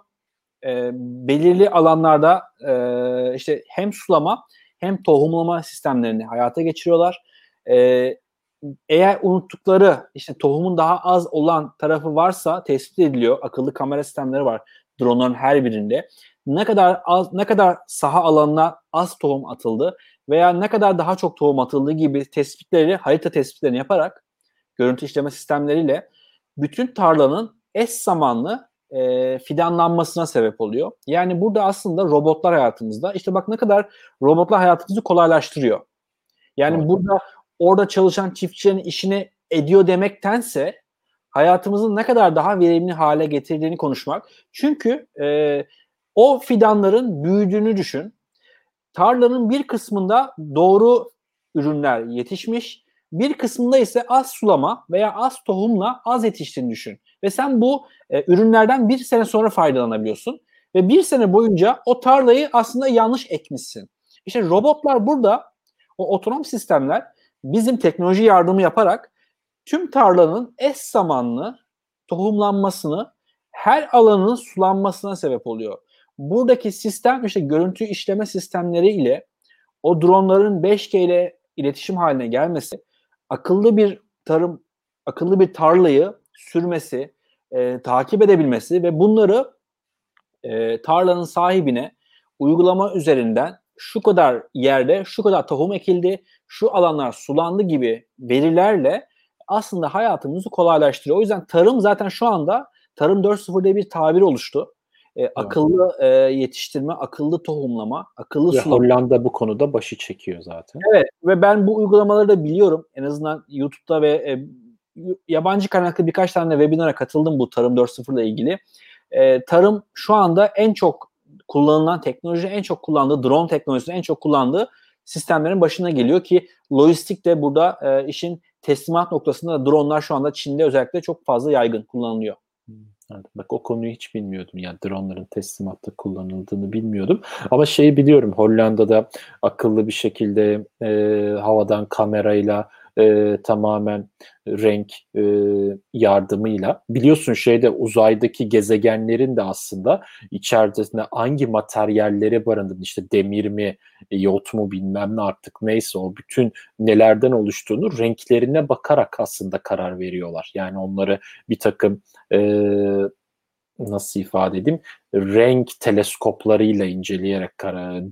E, belirli alanlarda e, işte hem sulama hem tohumlama sistemlerini hayata geçiriyorlar. E, eğer unuttukları işte tohumun daha az olan tarafı varsa tespit ediliyor. Akıllı kamera sistemleri var dronların her birinde. Ne kadar az ne kadar saha alanına az tohum atıldı veya ne kadar daha çok tohum atıldığı gibi tespitleri, harita tespitlerini yaparak görüntü işleme sistemleriyle bütün tarlanın eş zamanlı e, fidanlanmasına sebep oluyor. Yani burada aslında robotlar hayatımızda. İşte bak ne kadar robotlar hayatımızı kolaylaştırıyor. Yani evet. burada orada çalışan çiftçilerin işini ediyor demektense hayatımızın ne kadar daha verimli hale getirdiğini konuşmak. Çünkü e, o fidanların büyüdüğünü düşün. Tarlanın bir kısmında doğru ürünler yetişmiş, bir kısmında ise az sulama veya az tohumla az yetiştiğini düşün. Ve sen bu e, ürünlerden bir sene sonra faydalanabiliyorsun. Ve bir sene boyunca o tarlayı aslında yanlış ekmişsin. İşte robotlar burada, o otonom sistemler bizim teknoloji yardımı yaparak tüm tarlanın eş zamanlı tohumlanmasını her alanın sulanmasına sebep oluyor. Buradaki sistem işte görüntü işleme sistemleri ile o dronların 5G ile iletişim haline gelmesi, akıllı bir tarım, akıllı bir tarlayı sürmesi, e, takip edebilmesi ve bunları e, tarlanın sahibine uygulama üzerinden şu kadar yerde şu kadar tohum ekildi, şu alanlar sulandı gibi verilerle aslında hayatımızı kolaylaştırıyor. O yüzden tarım zaten şu anda tarım 4.0 diye bir tabir oluştu. E, akıllı e, yetiştirme, akıllı tohumlama, akıllı ve sulama. Hollanda bu konuda başı çekiyor zaten. Evet ve ben bu uygulamaları da biliyorum. En azından YouTube'da ve e, yabancı kaynaklı birkaç tane webinara katıldım bu Tarım 4.0 ile ilgili. E, tarım şu anda en çok kullanılan teknoloji en çok kullandığı drone teknolojisinin en çok kullandığı sistemlerin başına geliyor ki lojistik de burada e, işin teslimat noktasında dronlar şu anda Çin'de özellikle çok fazla yaygın kullanılıyor. Hmm, evet, bak o konuyu hiç bilmiyordum. Yani dronların teslimatta kullanıldığını bilmiyordum. Ama şeyi biliyorum Hollanda'da akıllı bir şekilde e, havadan kamerayla e, tamamen renk e, yardımıyla biliyorsun şeyde uzaydaki gezegenlerin de aslında içerisinde hangi materyalleri barındığını işte demir mi yot mu bilmem ne artık neyse o bütün nelerden oluştuğunu renklerine bakarak aslında karar veriyorlar. Yani onları bir takım e, nasıl ifade edeyim renk teleskoplarıyla inceleyerek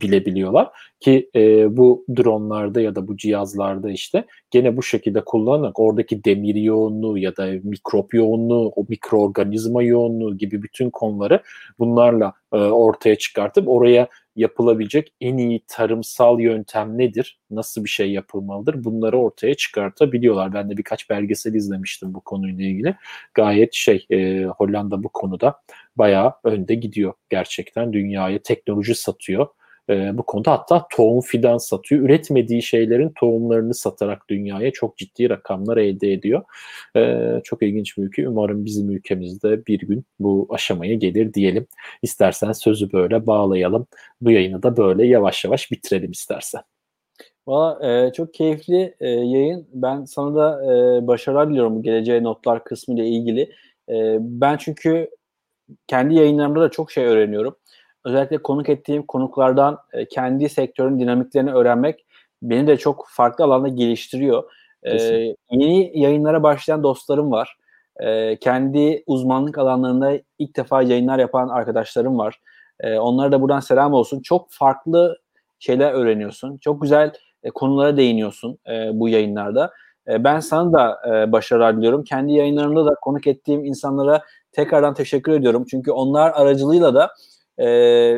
bilebiliyorlar. Ki e, bu dronlarda ya da bu cihazlarda işte gene bu şekilde kullanarak oradaki demir yoğunluğu ya da mikrop yoğunluğu, o mikroorganizma yoğunluğu gibi bütün konuları bunlarla e, ortaya çıkartıp oraya yapılabilecek en iyi tarımsal yöntem nedir? Nasıl bir şey yapılmalıdır? Bunları ortaya çıkartabiliyorlar. Ben de birkaç belgesel izlemiştim bu konuyla ilgili. Gayet şey e, Hollanda bu konuda bayağı önde gidiyor gerçekten. Dünyaya teknoloji satıyor. E, bu konuda hatta tohum fidan satıyor. Üretmediği şeylerin tohumlarını satarak dünyaya çok ciddi rakamlar elde ediyor. E, çok ilginç bir ülke. Umarım bizim ülkemizde bir gün bu aşamaya gelir diyelim. İstersen sözü böyle bağlayalım. Bu yayını da böyle yavaş yavaş bitirelim istersen. Valla e, çok keyifli e, yayın. Ben sana da e, başarılar diliyorum geleceğe notlar kısmı ile ilgili. E, ben çünkü kendi yayınlarımda da çok şey öğreniyorum. Özellikle konuk ettiğim konuklardan e, kendi sektörün dinamiklerini öğrenmek beni de çok farklı alanda geliştiriyor. E, yeni yayınlara başlayan dostlarım var. E, kendi uzmanlık alanlarında ilk defa yayınlar yapan arkadaşlarım var. E, onlara da buradan selam olsun. Çok farklı şeyler öğreniyorsun. Çok güzel e, konulara değiniyorsun e, bu yayınlarda. E, ben sana da e, başarılar diliyorum. Kendi yayınlarımda da konuk ettiğim insanlara tekrardan teşekkür ediyorum. Çünkü onlar aracılığıyla da e,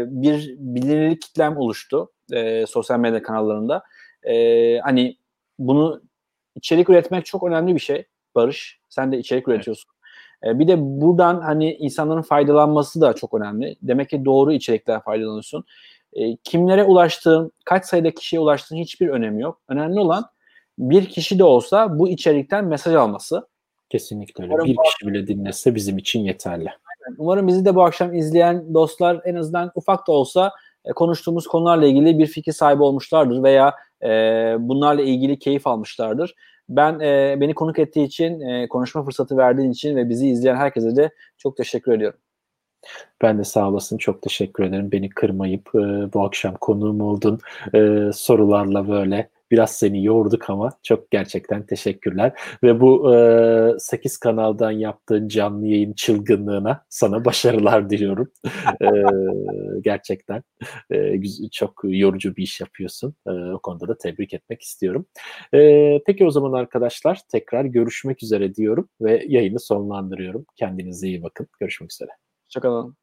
bir bilinirlik kitlem oluştu e, sosyal medya kanallarında. E, hani bunu içerik üretmek çok önemli bir şey Barış. Sen de içerik evet. üretiyorsun. E, bir de buradan hani insanların faydalanması da çok önemli. Demek ki doğru içerikler faydalanıyorsun. E, kimlere ulaştığın, kaç sayıda kişiye ulaştığın hiçbir önemi yok. Önemli olan bir kişi de olsa bu içerikten mesaj alması. Kesinlikle öyle. Umarım bir kişi bile dinlese bizim için yeterli. Umarım bizi de bu akşam izleyen dostlar en azından ufak da olsa e, konuştuğumuz konularla ilgili bir fikir sahibi olmuşlardır veya e, bunlarla ilgili keyif almışlardır. Ben e, beni konuk ettiği için, konuşma fırsatı verdiğin için ve bizi izleyen herkese de çok teşekkür ediyorum. Ben de sağ olasın. Çok teşekkür ederim. Beni kırmayıp e, bu akşam konuğum oldun. E, sorularla böyle Biraz seni yorduk ama çok gerçekten teşekkürler. Ve bu e, 8 kanaldan yaptığın canlı yayın çılgınlığına sana başarılar diliyorum. e, gerçekten e, çok yorucu bir iş yapıyorsun. E, o konuda da tebrik etmek istiyorum. E, peki o zaman arkadaşlar tekrar görüşmek üzere diyorum ve yayını sonlandırıyorum. Kendinize iyi bakın. Görüşmek üzere. Hoşçakalın.